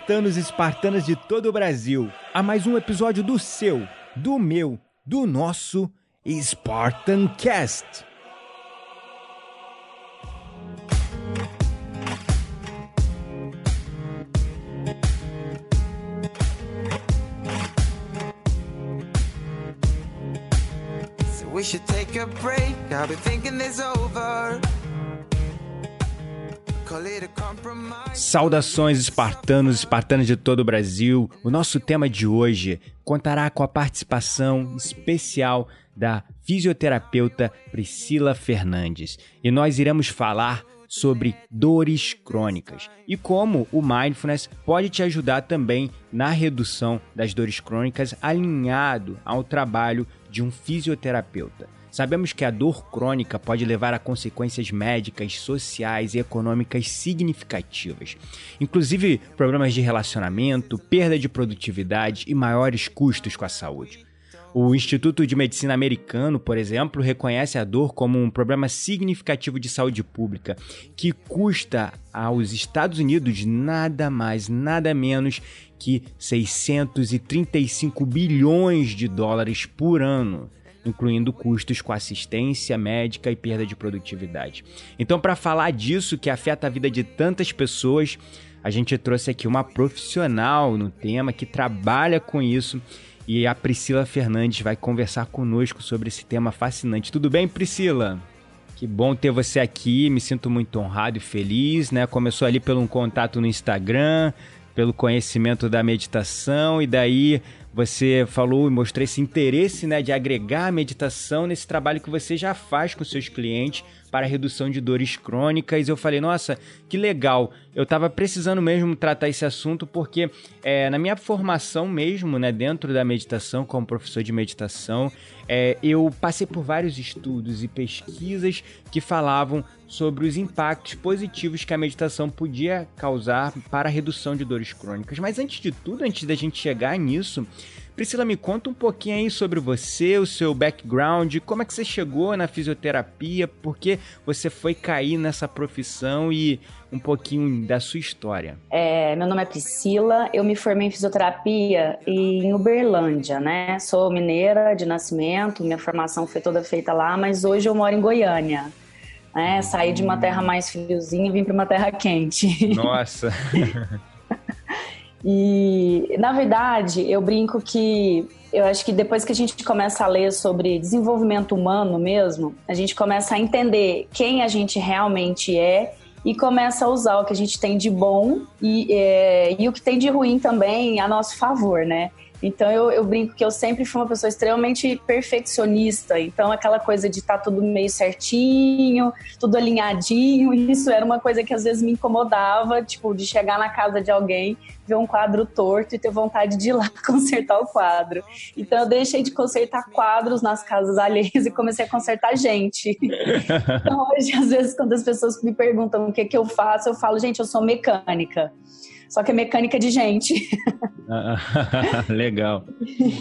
Espartanos e espartanas de todo o Brasil, a mais um episódio do seu, do meu, do nosso Spartan Cast. So we should take a break. I've been thinking this over. Saudações, espartanos espartanas de todo o Brasil. O nosso tema de hoje contará com a participação especial da fisioterapeuta Priscila Fernandes. E nós iremos falar sobre dores crônicas e como o mindfulness pode te ajudar também na redução das dores crônicas alinhado ao trabalho de um fisioterapeuta. Sabemos que a dor crônica pode levar a consequências médicas, sociais e econômicas significativas, inclusive problemas de relacionamento, perda de produtividade e maiores custos com a saúde. O Instituto de Medicina Americano, por exemplo, reconhece a dor como um problema significativo de saúde pública que custa aos Estados Unidos nada mais, nada menos que 635 bilhões de dólares por ano incluindo custos com assistência médica e perda de produtividade. Então, para falar disso que afeta a vida de tantas pessoas, a gente trouxe aqui uma profissional no tema que trabalha com isso e a Priscila Fernandes vai conversar conosco sobre esse tema fascinante. Tudo bem, Priscila? Que bom ter você aqui, me sinto muito honrado e feliz, né? Começou ali pelo um contato no Instagram, pelo conhecimento da meditação e daí você falou e mostrou esse interesse né, de agregar a meditação nesse trabalho que você já faz com seus clientes para redução de dores crônicas. Eu falei, nossa, que legal. Eu estava precisando mesmo tratar esse assunto porque é, na minha formação mesmo, né, dentro da meditação, como professor de meditação, é, eu passei por vários estudos e pesquisas que falavam sobre os impactos positivos que a meditação podia causar para a redução de dores crônicas. Mas antes de tudo, antes da gente chegar nisso, Priscila, me conta um pouquinho aí sobre você, o seu background, como é que você chegou na fisioterapia, por que você foi cair nessa profissão e um pouquinho da sua história. É, meu nome é Priscila, eu me formei em fisioterapia em Uberlândia, né? Sou mineira de nascimento, minha formação foi toda feita lá, mas hoje eu moro em Goiânia. Né? Saí de uma terra mais friozinha e vim para uma terra quente. Nossa! E, na verdade, eu brinco que eu acho que depois que a gente começa a ler sobre desenvolvimento humano mesmo, a gente começa a entender quem a gente realmente é e começa a usar o que a gente tem de bom e, é, e o que tem de ruim também a nosso favor, né? Então eu, eu, brinco que eu sempre fui uma pessoa extremamente perfeccionista. Então aquela coisa de estar tá tudo meio certinho, tudo alinhadinho, isso era uma coisa que às vezes me incomodava, tipo, de chegar na casa de alguém, ver um quadro torto e ter vontade de ir lá consertar o quadro. Então eu deixei de consertar quadros nas casas alheias e comecei a consertar gente. Então hoje, às vezes, quando as pessoas me perguntam o que, que eu faço, eu falo, gente, eu sou mecânica só que é mecânica de gente. Legal.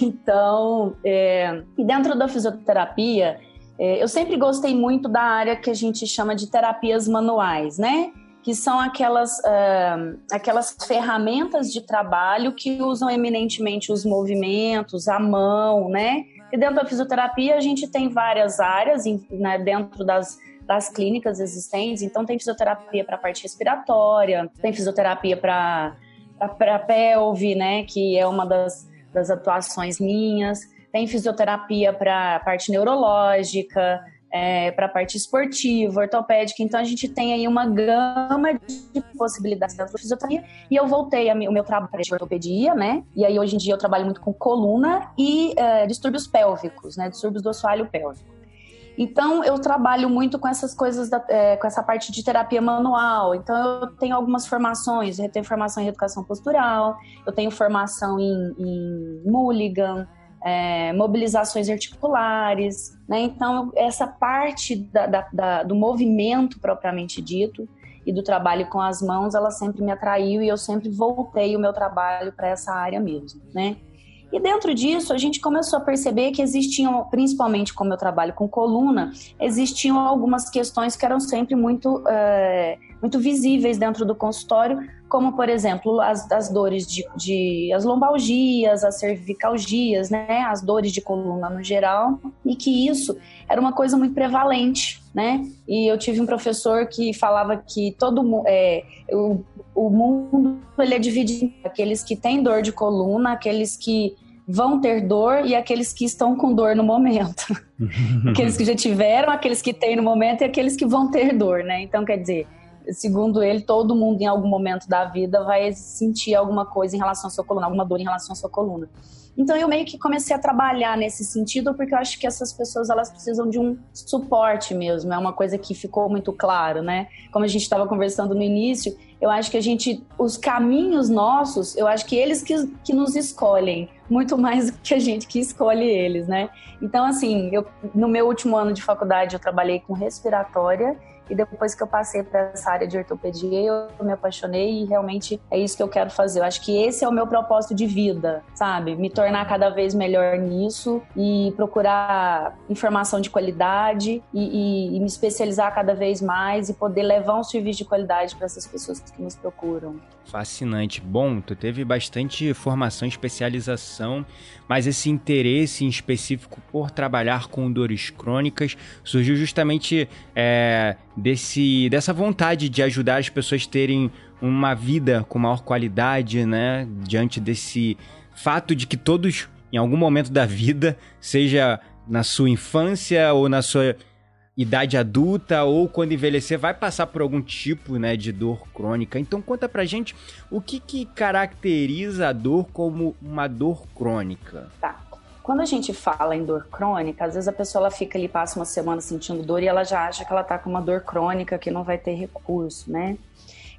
então, é, e dentro da fisioterapia, é, eu sempre gostei muito da área que a gente chama de terapias manuais, né? Que são aquelas, uh, aquelas ferramentas de trabalho que usam eminentemente os movimentos, a mão, né? E dentro da fisioterapia a gente tem várias áreas né, dentro das das clínicas existentes. Então, tem fisioterapia para a parte respiratória, tem fisioterapia para a pelve, né, que é uma das, das atuações minhas, tem fisioterapia para a parte neurológica, é, para a parte esportiva, ortopédica. Então a gente tem aí uma gama de possibilidades da fisioterapia. E eu voltei o meu trabalho para ortopedia, né? E aí hoje em dia eu trabalho muito com coluna e é, distúrbios pélvicos, né? Distúrbios do assoalho pélvico. Então, eu trabalho muito com essas coisas, da, é, com essa parte de terapia manual. Então, eu tenho algumas formações. Eu tenho formação em educação postural, eu tenho formação em, em Mulligan, é, mobilizações articulares. Né? Então, essa parte da, da, da, do movimento propriamente dito e do trabalho com as mãos, ela sempre me atraiu e eu sempre voltei o meu trabalho para essa área mesmo. Né? E dentro disso, a gente começou a perceber que existiam, principalmente como eu trabalho com coluna, existiam algumas questões que eram sempre muito, é, muito visíveis dentro do consultório, como, por exemplo, as, as dores de, de, as lombalgias, as cervicalgias, né, as dores de coluna no geral, e que isso era uma coisa muito prevalente, né? E eu tive um professor que falava que todo é, o, o mundo ele é dividido aqueles que têm dor de coluna, aqueles que vão ter dor e aqueles que estão com dor no momento. aqueles que já tiveram, aqueles que têm no momento e aqueles que vão ter dor, né? Então, quer dizer, segundo ele, todo mundo em algum momento da vida vai sentir alguma coisa em relação à sua coluna, alguma dor em relação à sua coluna. Então eu meio que comecei a trabalhar nesse sentido porque eu acho que essas pessoas elas precisam de um suporte mesmo, é uma coisa que ficou muito claro, né? Como a gente estava conversando no início, eu acho que a gente, os caminhos nossos, eu acho que eles que, que nos escolhem, muito mais do que a gente que escolhe eles, né? Então, assim, eu, no meu último ano de faculdade, eu trabalhei com respiratória e depois que eu passei para essa área de ortopedia, eu me apaixonei e realmente é isso que eu quero fazer. Eu acho que esse é o meu propósito de vida, sabe? Me tornar cada vez melhor nisso e procurar informação de qualidade e, e, e me especializar cada vez mais e poder levar um serviço de qualidade para essas pessoas que nos procuram. Fascinante. Bom, tu teve bastante formação especialização, mas esse interesse em específico por trabalhar com dores crônicas surgiu justamente é, desse, dessa vontade de ajudar as pessoas a terem uma vida com maior qualidade, né? Diante desse fato de que todos, em algum momento da vida, seja na sua infância ou na sua idade adulta ou quando envelhecer vai passar por algum tipo né, de dor crônica. Então conta pra gente o que, que caracteriza a dor como uma dor crônica. Tá. Quando a gente fala em dor crônica, às vezes a pessoa ela fica ali, passa uma semana sentindo dor e ela já acha que ela tá com uma dor crônica que não vai ter recurso, né?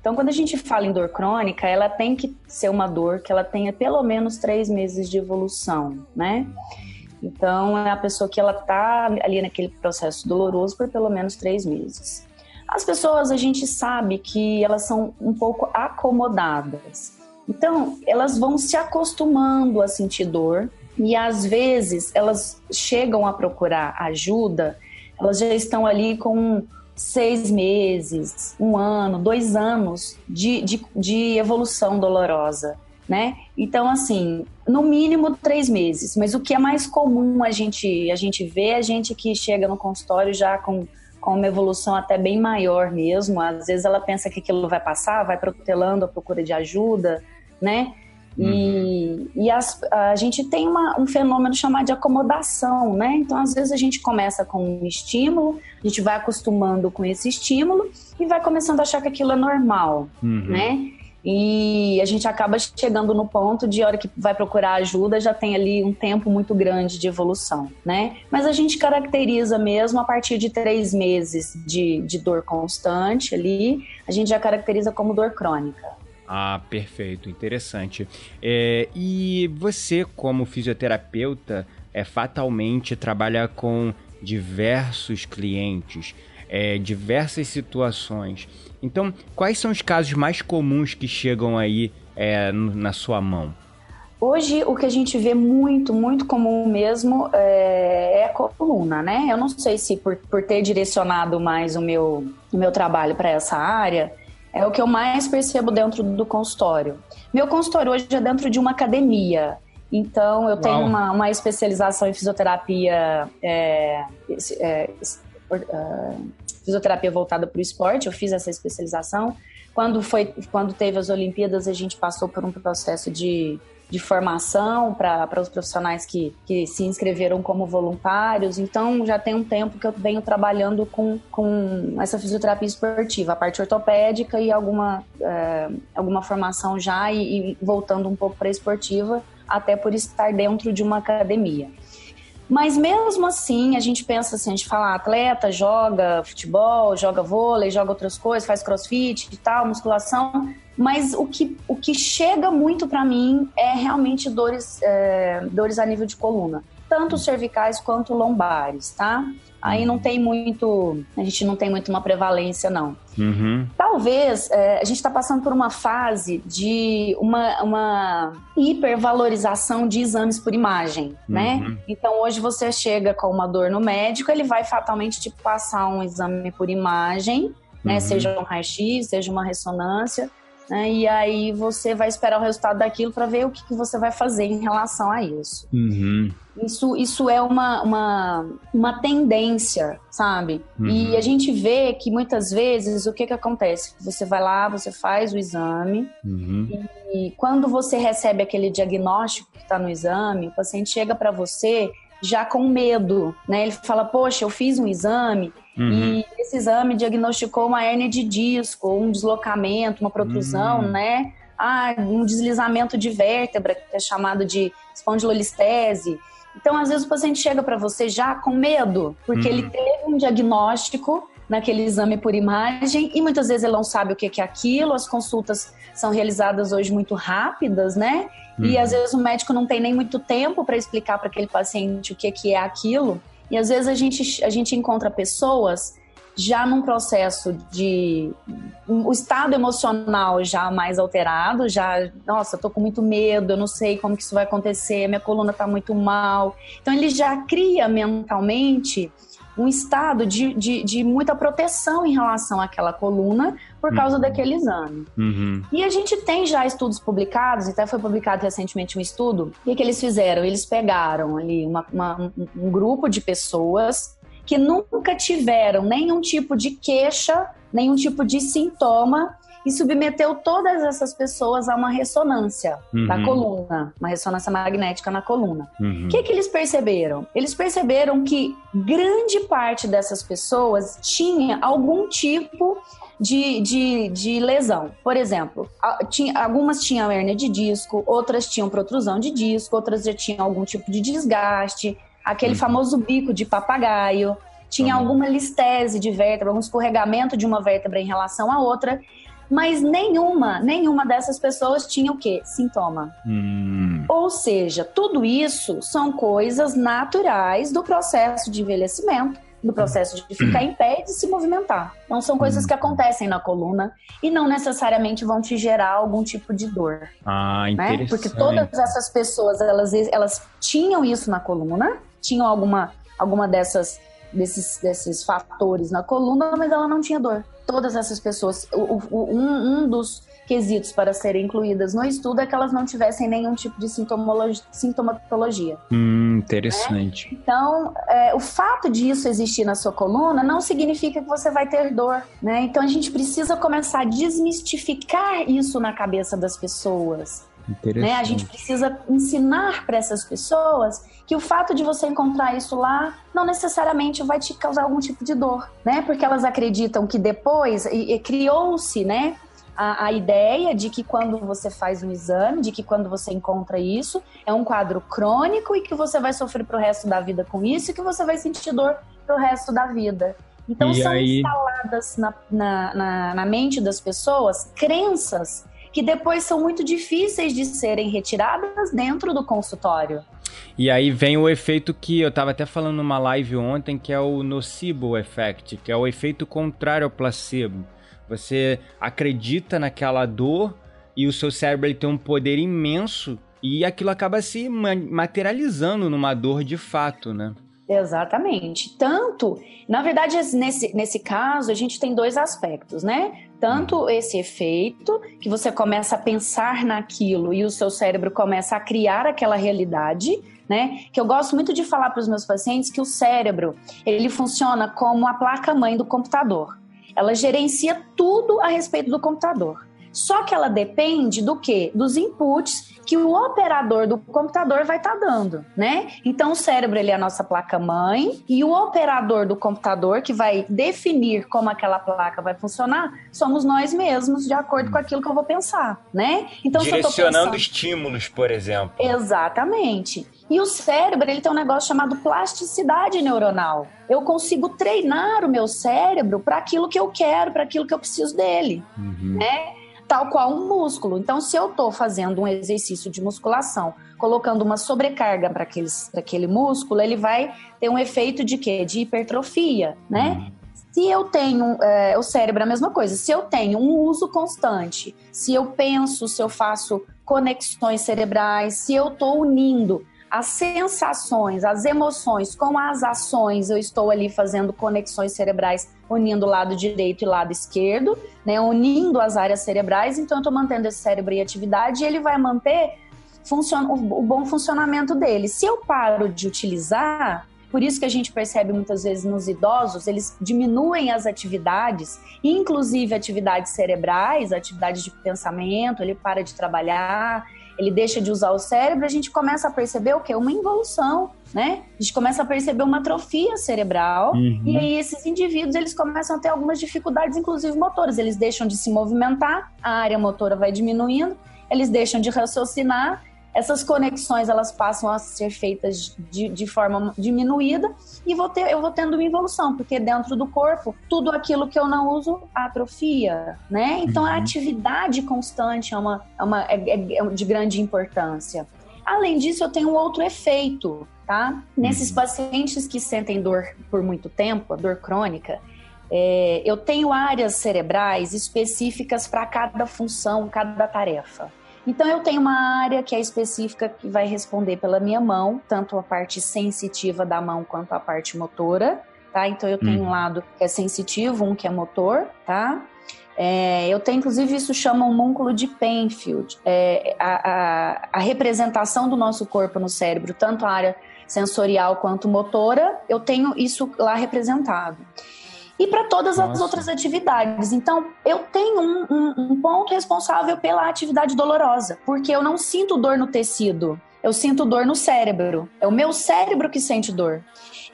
Então, quando a gente fala em dor crônica, ela tem que ser uma dor que ela tenha pelo menos três meses de evolução, né? Então, é a pessoa que ela está ali naquele processo doloroso por pelo menos três meses. As pessoas, a gente sabe que elas são um pouco acomodadas. Então, elas vão se acostumando a sentir dor e às vezes elas chegam a procurar ajuda, elas já estão ali com seis meses, um ano, dois anos de, de, de evolução dolorosa né? Então, assim, no mínimo três meses. Mas o que é mais comum a gente, a gente é a gente que chega no consultório já com, com uma evolução até bem maior mesmo. Às vezes ela pensa que aquilo vai passar, vai protelando a procura de ajuda, né? E, uhum. e as, a gente tem uma, um fenômeno chamado de acomodação, né? Então, às vezes, a gente começa com um estímulo, a gente vai acostumando com esse estímulo e vai começando a achar que aquilo é normal, uhum. né? E a gente acaba chegando no ponto de hora que vai procurar ajuda, já tem ali um tempo muito grande de evolução, né? Mas a gente caracteriza mesmo a partir de três meses de, de dor constante ali, a gente já caracteriza como dor crônica. Ah, perfeito, interessante. É, e você, como fisioterapeuta, é, fatalmente trabalha com diversos clientes, é, diversas situações. Então, quais são os casos mais comuns que chegam aí é, na sua mão? Hoje, o que a gente vê muito, muito comum mesmo é, é a coluna, né? Eu não sei se por, por ter direcionado mais o meu, o meu trabalho para essa área, é o que eu mais percebo dentro do consultório. Meu consultório hoje é dentro de uma academia. Então, eu Uau. tenho uma, uma especialização em fisioterapia é, é, é, fisioterapia voltada para o esporte, eu fiz essa especialização. Quando, foi, quando teve as Olimpíadas, a gente passou por um processo de, de formação para os profissionais que, que se inscreveram como voluntários. Então, já tem um tempo que eu venho trabalhando com, com essa fisioterapia esportiva, a parte ortopédica e alguma, é, alguma formação já, e, e voltando um pouco para a esportiva, até por estar dentro de uma academia. Mas mesmo assim, a gente pensa assim, a gente fala, ah, atleta joga futebol, joga vôlei, joga outras coisas, faz crossfit e tal, musculação, mas o que, o que chega muito para mim é realmente dores, é, dores a nível de coluna, tanto cervicais quanto lombares, tá? Aí não tem muito, a gente não tem muito uma prevalência, não. Uhum. Talvez é, a gente está passando por uma fase de uma, uma hipervalorização de exames por imagem, né? Uhum. Então hoje você chega com uma dor no médico, ele vai fatalmente te passar um exame por imagem, né? Uhum. Seja um raio-x, seja uma ressonância. Né? E aí você vai esperar o resultado daquilo para ver o que, que, você vai fazer em relação a isso. Uhum. Isso, isso é uma, uma, uma tendência, sabe? Uhum. E a gente vê que muitas vezes o que, que acontece? Você vai lá, você faz o exame, uhum. e quando você recebe aquele diagnóstico que está no exame, o paciente chega para você já com medo, né? Ele fala, poxa, eu fiz um exame Uhum. e esse exame diagnosticou uma hérnia de disco, um deslocamento, uma protrusão, Uhum. né? Ah, um deslizamento de vértebra, que é chamado de espondilolistese. Então, às vezes o paciente chega para você já com medo, porque Uhum. ele teve um diagnóstico naquele exame por imagem e muitas vezes ele não sabe o que é aquilo. As consultas são realizadas hoje muito rápidas, né? E Uhum. às vezes o médico não tem nem muito tempo para explicar para aquele paciente o que, que é aquilo. E às vezes a gente, a gente encontra pessoas já num processo de o estado emocional já mais alterado, já, nossa, tô com muito medo, eu não sei como que isso vai acontecer, minha coluna tá muito mal. Então ele já cria mentalmente um estado de, de, de muita proteção em relação àquela coluna por causa Uhum. daquele exame. Uhum. E a gente tem já estudos publicados, até foi publicado recentemente um estudo. O que, que eles fizeram? Eles pegaram ali uma- uma- um, um grupo de pessoas que nunca tiveram nenhum tipo de queixa, nenhum tipo de sintoma e submeteu todas essas pessoas a uma ressonância da Uhum. coluna, uma ressonância magnética na coluna. Uhum. O que, que eles perceberam? Eles perceberam que grande parte dessas pessoas tinha algum tipo de, de, de lesão. Por exemplo, tinha, algumas tinham hernia de disco, outras tinham protrusão de disco, outras já tinham algum tipo de desgaste, aquele Uhum. famoso bico de papagaio, tinha Uhum. alguma listese de vértebra, algum escorregamento de uma vértebra em relação à outra. Mas nenhuma, nenhuma dessas pessoas tinha o quê? Sintoma. Hum. Ou seja, tudo isso são coisas naturais do processo de envelhecimento, do processo de ficar em pé e de se movimentar. Não são coisas que acontecem na coluna e não necessariamente vão te gerar algum tipo de dor, Ah, né? interessante. Porque todas essas pessoas, elas, elas tinham isso na coluna, tinham alguma, alguma dessas desses, desses fatores na coluna, mas ela não tinha dor. Todas essas pessoas, o- o- um, um dos quesitos para serem incluídas no estudo é que elas não tivessem nenhum tipo de sintomatologia. Hum, interessante. Então, é, o fato disso existir na sua coluna não significa que você vai ter dor, né? Então a gente precisa começar a desmistificar isso na cabeça das pessoas. Né? A gente precisa ensinar para essas pessoas que o fato de você encontrar isso lá não necessariamente vai te causar algum tipo de dor, né? Porque elas acreditam que depois e, e criou-se, né? A, a ideia de que quando você faz um exame, de que quando você encontra isso, é um quadro crônico e que você vai sofrer pro resto da vida com isso e que você vai sentir dor pro resto da vida. Então E são aí- instaladas na, na, na, na mente das pessoas crenças que depois são muito difíceis de serem retiradas dentro do consultório. E aí vem o efeito que eu tava até falando numa live ontem, que é o nocebo effect, que é o efeito contrário ao placebo. Você acredita naquela dor e o seu cérebro tem um poder imenso e aquilo acaba se ma- materializando numa dor de fato, né? Exatamente. Tanto, na verdade, nesse, nesse caso, a gente tem dois aspectos, né? Tanto esse efeito, que você começa a pensar naquilo e o seu cérebro começa a criar aquela realidade, né? Que eu gosto muito de falar para os meus pacientes que o cérebro, ele funciona como a placa-mãe do computador. Ela gerencia tudo a respeito do computador. Só que ela depende do quê? Dos inputs que o operador do computador vai estar tá dando, né? Então o cérebro ele é a nossa placa mãe e o operador do computador que vai definir como aquela placa vai funcionar somos nós mesmos, de acordo com aquilo que eu vou pensar, né? Então direcionando pensando... estímulos, por exemplo. Exatamente. E o cérebro, ele tem um negócio chamado plasticidade neuronal. Eu consigo treinar o meu cérebro para aquilo que eu quero, para aquilo que eu preciso dele, uhum. né? Tal qual um músculo. Então, se eu estou fazendo um exercício de musculação, colocando uma sobrecarga para aquele músculo, ele vai ter um efeito de quê? De hipertrofia, né? Uhum. Se eu tenho, é, o cérebro é a mesma coisa, se eu tenho um uso constante, se eu penso, se eu faço conexões cerebrais, se eu estou unindo as sensações, as emoções com as ações, eu estou ali fazendo conexões cerebrais, unindo lado direito e lado esquerdo, né, unindo as áreas cerebrais, então eu estou mantendo esse cérebro em atividade e ele vai manter o bom funcionamento dele. Se eu paro de utilizar, por isso que a gente percebe muitas vezes nos idosos, eles diminuem as atividades, inclusive atividades cerebrais, atividades de pensamento, ele para de trabalhar, ele deixa de usar o cérebro, a gente começa a perceber o quê? Uma involução, né? A gente começa a perceber uma atrofia cerebral uhum. e aí esses indivíduos eles começam a ter algumas dificuldades, inclusive motoras. Eles deixam de se movimentar, a área motora vai diminuindo, eles deixam de raciocinar essas conexões elas passam a ser feitas de, de forma diminuída e vou ter, eu vou tendo uma evolução, porque dentro do corpo, tudo aquilo que eu não uso atrofia, né? Então, uhum. a atividade constante é, uma, é, uma, é, é, é de grande importância. Além disso, eu tenho outro efeito, tá? Nesses uhum. pacientes que sentem dor por muito tempo, dor crônica, é, eu tenho áreas cerebrais específicas para cada função, cada tarefa. Então eu tenho uma área que é específica que vai responder pela minha mão, tanto a parte sensitiva da mão quanto a parte motora, tá? Então eu tenho hum. um lado que é sensitivo, um que é motor, tá? É, eu tenho, inclusive, isso chama um múnculo de Penfield. É, a, a, a, representação do nosso corpo no cérebro, tanto a área sensorial quanto motora, eu tenho isso lá representado e para todas Nossa. as outras atividades. Então, eu tenho um, um, um, ponto responsável pela atividade dolorosa, porque eu não sinto dor no tecido, eu sinto dor no cérebro. É o meu cérebro que sente dor.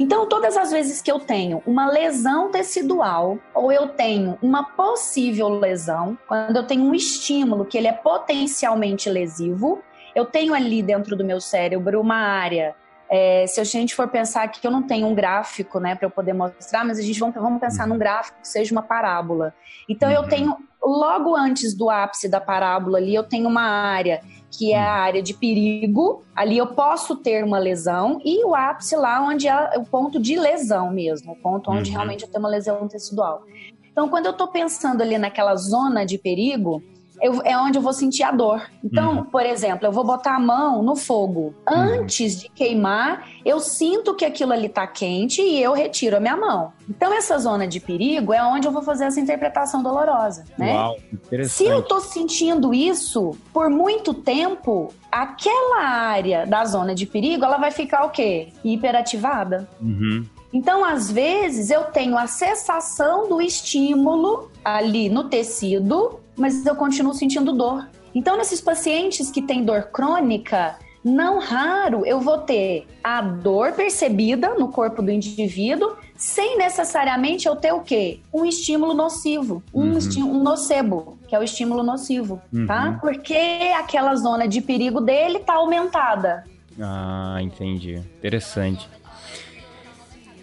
Então, todas as vezes que eu tenho uma lesão tecidual ou eu tenho uma possível lesão, quando eu tenho um estímulo que ele é potencialmente lesivo, eu tenho ali dentro do meu cérebro uma área é, se a gente for pensar que eu não tenho um gráfico, né, para eu poder mostrar, mas a gente vamos, vamos pensar num gráfico que seja uma parábola. Então uhum. eu tenho logo antes do ápice da parábola ali, eu tenho uma área que é a área de perigo. Ali eu posso ter uma lesão e o ápice lá onde é o ponto de lesão mesmo, o ponto onde uhum. realmente eu tenho uma lesão tecidual. Então, quando eu estou pensando ali naquela zona de perigo, eu, é onde eu vou sentir a dor. Então, uhum. por exemplo, eu vou botar a mão no fogo. Uhum. Antes de queimar, eu sinto que aquilo ali tá quente e eu retiro a minha mão. Então, essa zona de perigo é onde eu vou fazer essa interpretação dolorosa, né? Uau, Se eu tô sentindo isso por muito tempo, aquela área da zona de perigo, ela vai ficar o quê? Hiperativada. Uhum. Então, às vezes, eu tenho a cessação do estímulo ali no tecido mas eu continuo sentindo dor. Então, nesses pacientes que têm dor crônica, não raro eu vou ter a dor percebida no corpo do indivíduo, sem necessariamente eu ter o quê? Um estímulo nocivo, um, uhum. um nocebo, que é o estímulo nocivo, tá? uhum. tá? Porque aquela zona de perigo dele tá aumentada. Ah, entendi. Interessante.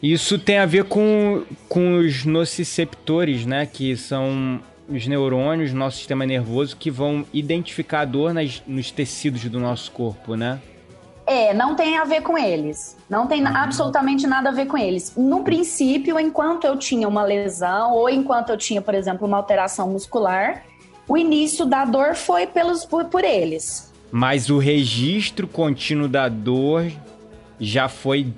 Isso tem a ver com, com os nociceptores, né? Que são os neurônios do nosso sistema nervoso que vão identificar a dor nas, nos tecidos do nosso corpo, né? É, não tem a ver com eles. Não tem ah. absolutamente nada a ver com eles. No princípio, enquanto eu tinha uma lesão ou enquanto eu tinha, por exemplo, uma alteração muscular, o início da dor foi pelos, por, por eles. Mas o registro contínuo da dor já foi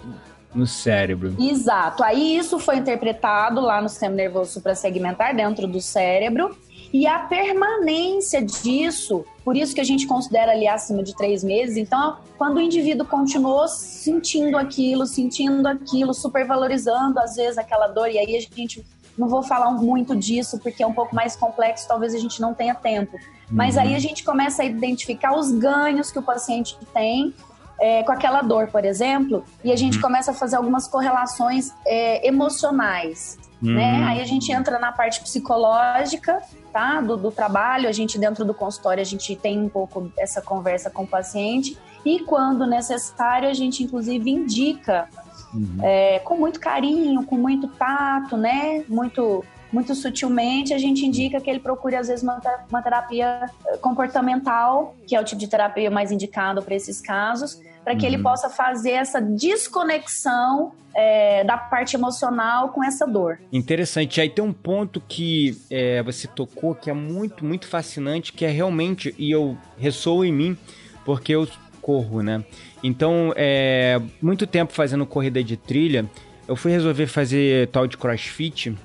no cérebro. Exato. Aí isso foi interpretado lá no sistema nervoso suprassegmentar, dentro do cérebro. E a permanência disso, por isso que a gente considera ali acima de três meses. Então, quando o indivíduo continuou sentindo aquilo, sentindo aquilo, supervalorizando às vezes aquela dor, e aí a gente não vou falar muito disso porque é um pouco mais complexo, talvez a gente não tenha tempo. Mas aí a gente começa a identificar os ganhos que o paciente tem é, com aquela dor, por exemplo, e a gente começa a fazer algumas correlações é, emocionais. Né? Aí a gente entra na parte psicológica tá? do, do trabalho, a gente dentro do consultório, a gente tem um pouco essa conversa com o paciente e quando necessário, a gente inclusive indica uhum. é, com muito carinho, com muito tato, né? Muito muito sutilmente, a gente indica que ele procure, às vezes, uma, uma terapia eh, comportamental, que é o tipo de terapia mais indicado para esses casos, para que uhum. ele possa fazer essa desconexão é, da parte emocional com essa dor. Interessante. Aí tem um ponto que é, você tocou que é muito, muito fascinante, que é realmente, e eu ressoo em mim, porque eu corro, né? Então, é, muito tempo fazendo corrida de trilha, eu fui resolver fazer tal de crossfit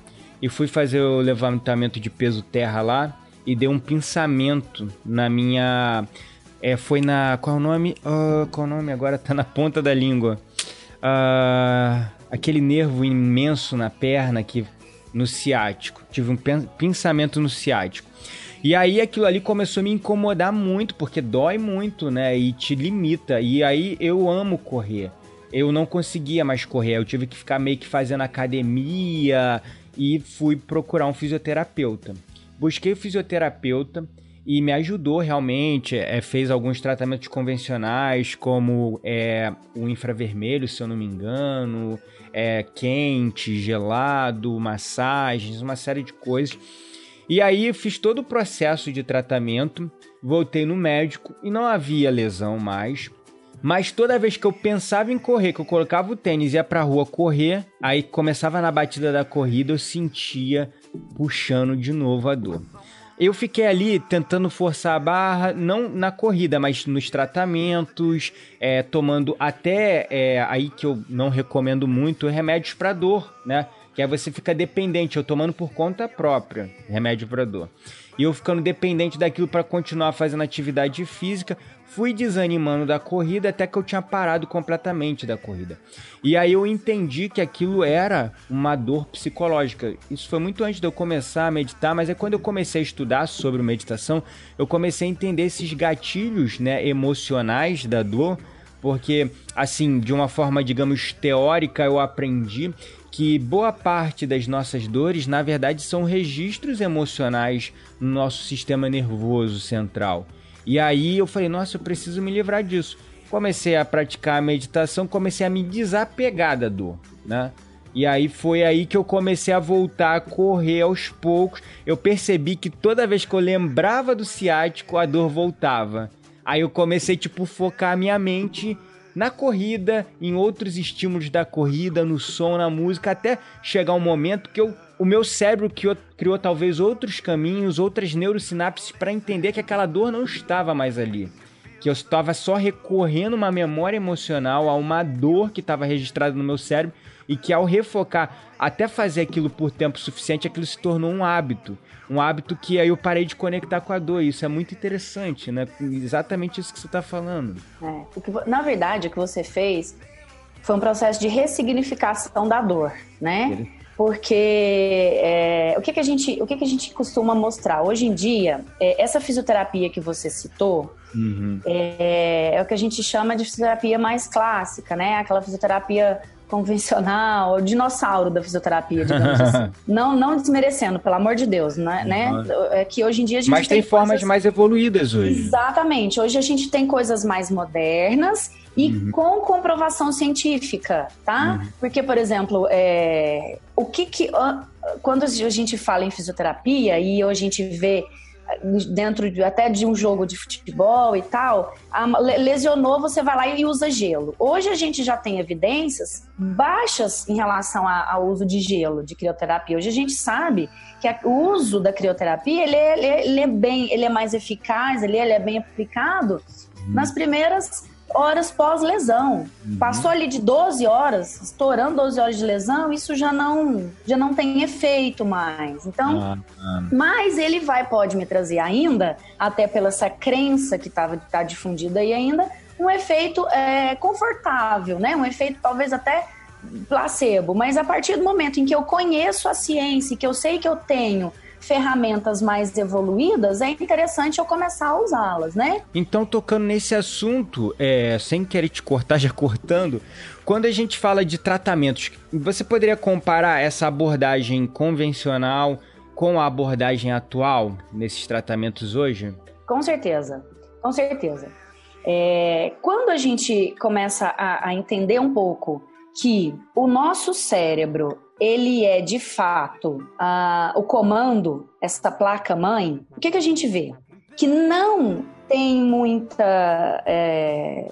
e fui fazer o levantamento de peso terra lá e dei um pinçamento na minha. É, foi na. Qual é o nome? Uh, qual é o nome? Agora tá na ponta da língua. Uh, aquele nervo imenso na perna que no ciático. Tive um pinçamento no ciático. E aí aquilo ali começou a me incomodar muito, porque dói muito, né? E te limita. E aí eu amo correr. Eu não conseguia mais correr, eu tive que ficar meio que fazendo academia e fui procurar um fisioterapeuta. Busquei o fisioterapeuta e me ajudou realmente, é, fez alguns tratamentos convencionais, como é, o infravermelho, se eu não me engano, é, quente, gelado, massagens, uma série de coisas. E aí fiz todo o processo de tratamento, voltei no médico e não havia lesão mais. Mas toda vez que eu pensava em correr, que eu colocava o tênis e ia pra rua correr, aí começava na batida da corrida, eu sentia puxando de novo a dor. Eu fiquei ali tentando forçar a barra, não na corrida, mas nos tratamentos, é, tomando até é, aí que eu não recomendo muito, remédios para dor, né? Que aí você fica dependente, eu tomando por conta própria, remédio para dor. E eu ficando dependente daquilo para continuar fazendo atividade física, fui desanimando da corrida até que eu tinha parado completamente da corrida. E aí eu entendi que aquilo era uma dor psicológica. Isso foi muito antes de eu começar a meditar, mas é quando eu comecei a estudar sobre meditação, eu comecei a entender esses gatilhos, né, emocionais da dor, porque assim, de uma forma, digamos, teórica, eu aprendi que boa parte das nossas dores, na verdade, são registros emocionais no nosso sistema nervoso central. E aí eu falei, nossa, eu preciso me livrar disso. Comecei a praticar a meditação, comecei a me desapegar da dor, né? E aí foi aí que eu comecei a voltar a correr aos poucos. Eu percebi que toda vez que eu lembrava do ciático, a dor voltava. Aí eu comecei tipo focar a minha mente na corrida, em outros estímulos da corrida, no som, na música, até chegar um momento que eu, o meu cérebro criou, criou talvez outros caminhos, outras neurosinapses para entender que aquela dor não estava mais ali. Que eu estava só recorrendo uma memória emocional a uma dor que estava registrada no meu cérebro e que ao refocar até fazer aquilo por tempo suficiente, aquilo se tornou um hábito. Um hábito que aí eu parei de conectar com a dor. Isso é muito interessante, né? Exatamente isso que você está falando. É, que, na verdade, o que você fez foi um processo de ressignificação da dor, né? Porque é, o, que, que, a gente, o que, que a gente costuma mostrar? Hoje em dia, é, essa fisioterapia que você citou uhum. é, é o que a gente chama de fisioterapia mais clássica, né? Aquela fisioterapia convencional, o dinossauro da fisioterapia, digamos assim. não, não desmerecendo, pelo amor de Deus, né? Uhum. né? É que hoje em dia a gente Mas tem, tem formas coisas... mais evoluídas hoje. Exatamente. Hoje a gente tem coisas mais modernas e uhum. com comprovação científica, tá? Uhum. Porque, por exemplo, é... o que que... Quando a gente fala em fisioterapia e a gente vê dentro de, até de um jogo de futebol e tal, lesionou, você vai lá e usa gelo. Hoje a gente já tem evidências baixas em relação ao uso de gelo, de crioterapia. Hoje a gente sabe que o uso da crioterapia ele é, ele é bem, ele é mais eficaz, ele, ele é bem aplicado nas primeiras horas pós-lesão. Uhum. Passou ali de 12 horas, estourando 12 horas de lesão, isso já não, já não tem efeito mais. Então, ah, ah. mas ele vai, pode me trazer ainda, até pela essa crença que estava tá, difundida aí ainda, um efeito é, confortável, né? Um efeito talvez até placebo, mas a partir do momento em que eu conheço a ciência, que eu sei que eu tenho ferramentas mais evoluídas, é interessante eu começar a usá-las, né? Então, tocando nesse assunto, é, sem querer te cortar, já cortando, quando a gente fala de tratamentos, você poderia comparar essa abordagem convencional com a abordagem atual nesses tratamentos hoje? Com certeza, com certeza. É, quando a gente começa a, a entender um pouco que o nosso cérebro ele é de fato o comando, essa placa mãe, o que, que a gente vê? Que não tem muita. É,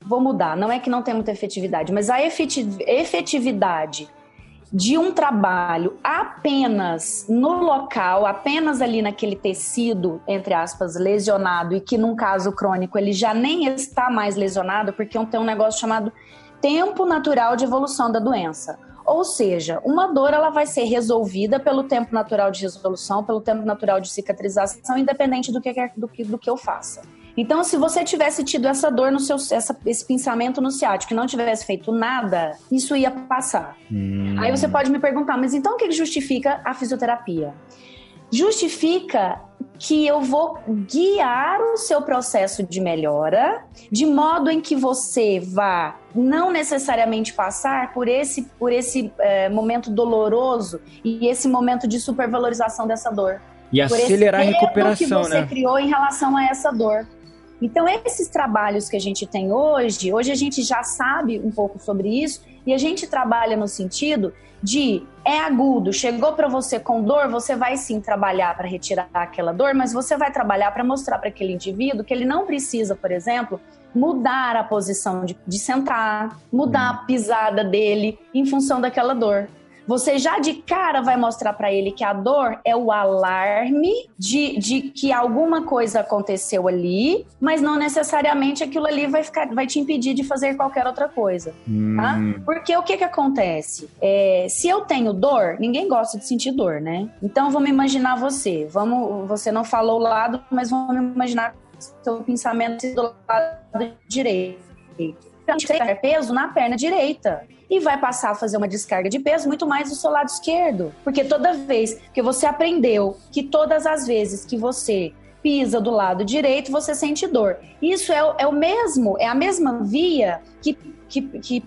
vou mudar, não é que não tem muita efetividade, mas a efetividade de um trabalho apenas no local, apenas ali naquele tecido, entre aspas, lesionado, e que num caso crônico ele já nem está mais lesionado, porque tem um negócio chamado tempo natural de evolução da doença. Ou seja, uma dor ela vai ser resolvida pelo tempo natural de resolução, pelo tempo natural de cicatrização, independente do que, do que, do que eu faça. Então, se você tivesse tido essa dor no seu, essa, esse pensamento no ciático e não tivesse feito nada, isso ia passar. Hum. Aí você pode me perguntar, mas então o que justifica a fisioterapia? Justifica que eu vou guiar o seu processo de melhora, de modo em que você vá não necessariamente passar por esse, por esse é, momento doloroso e esse momento de supervalorização dessa dor. E acelerar a recuperação, que você né? criou em relação a essa dor. Então, esses trabalhos que a gente tem hoje, hoje a gente já sabe um pouco sobre isso e a gente trabalha no sentido de é agudo, chegou para você com dor, você vai sim trabalhar para retirar aquela dor, mas você vai trabalhar para mostrar para aquele indivíduo que ele não precisa, por exemplo, mudar a posição de, de sentar, mudar a pisada dele em função daquela dor. Você já de cara vai mostrar para ele que a dor é o alarme de, de que alguma coisa aconteceu ali, mas não necessariamente aquilo ali vai, ficar, vai te impedir de fazer qualquer outra coisa. Tá? Hum. Tá? Porque o que, que acontece? É, se eu tenho dor, ninguém gosta de sentir dor, né? Então vamos imaginar você. Vamos, você não falou o lado, mas vamos imaginar seu pensamento do lado direito. Então, peso na perna direita e vai passar a fazer uma descarga de peso muito mais do seu lado esquerdo. Porque toda vez que você aprendeu que todas as vezes que você pisa do lado direito, você sente dor. Isso é, é o mesmo, é a mesma via que, que, que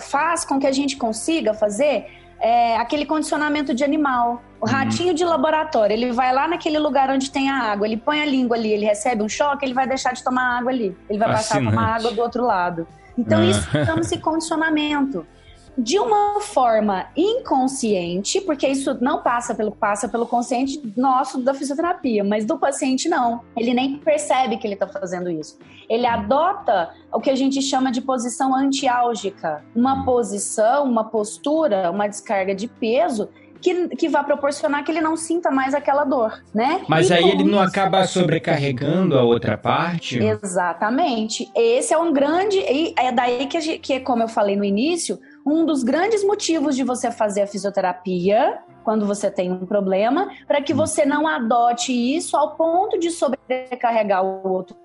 faz com que a gente consiga fazer é, aquele condicionamento de animal. O uhum. ratinho de laboratório, ele vai lá naquele lugar onde tem a água, ele põe a língua ali, ele recebe um choque, ele vai deixar de tomar água ali. Ele vai passar a tomar água do outro lado. Então, ah. isso chama-se condicionamento de uma forma inconsciente, porque isso não passa pelo passa pelo consciente nosso da fisioterapia, mas do paciente não. Ele nem percebe que ele está fazendo isso. Ele adota o que a gente chama de posição antiálgica, uma posição, uma postura, uma descarga de peso que, que vai proporcionar que ele não sinta mais aquela dor, né? Mas e aí ele não acaba sobrecarregando a outra parte? Exatamente. Esse é um grande. É daí que, que, como eu falei no início, um dos grandes motivos de você fazer a fisioterapia quando você tem um problema, para que você não adote isso ao ponto de sobrecarregar o outro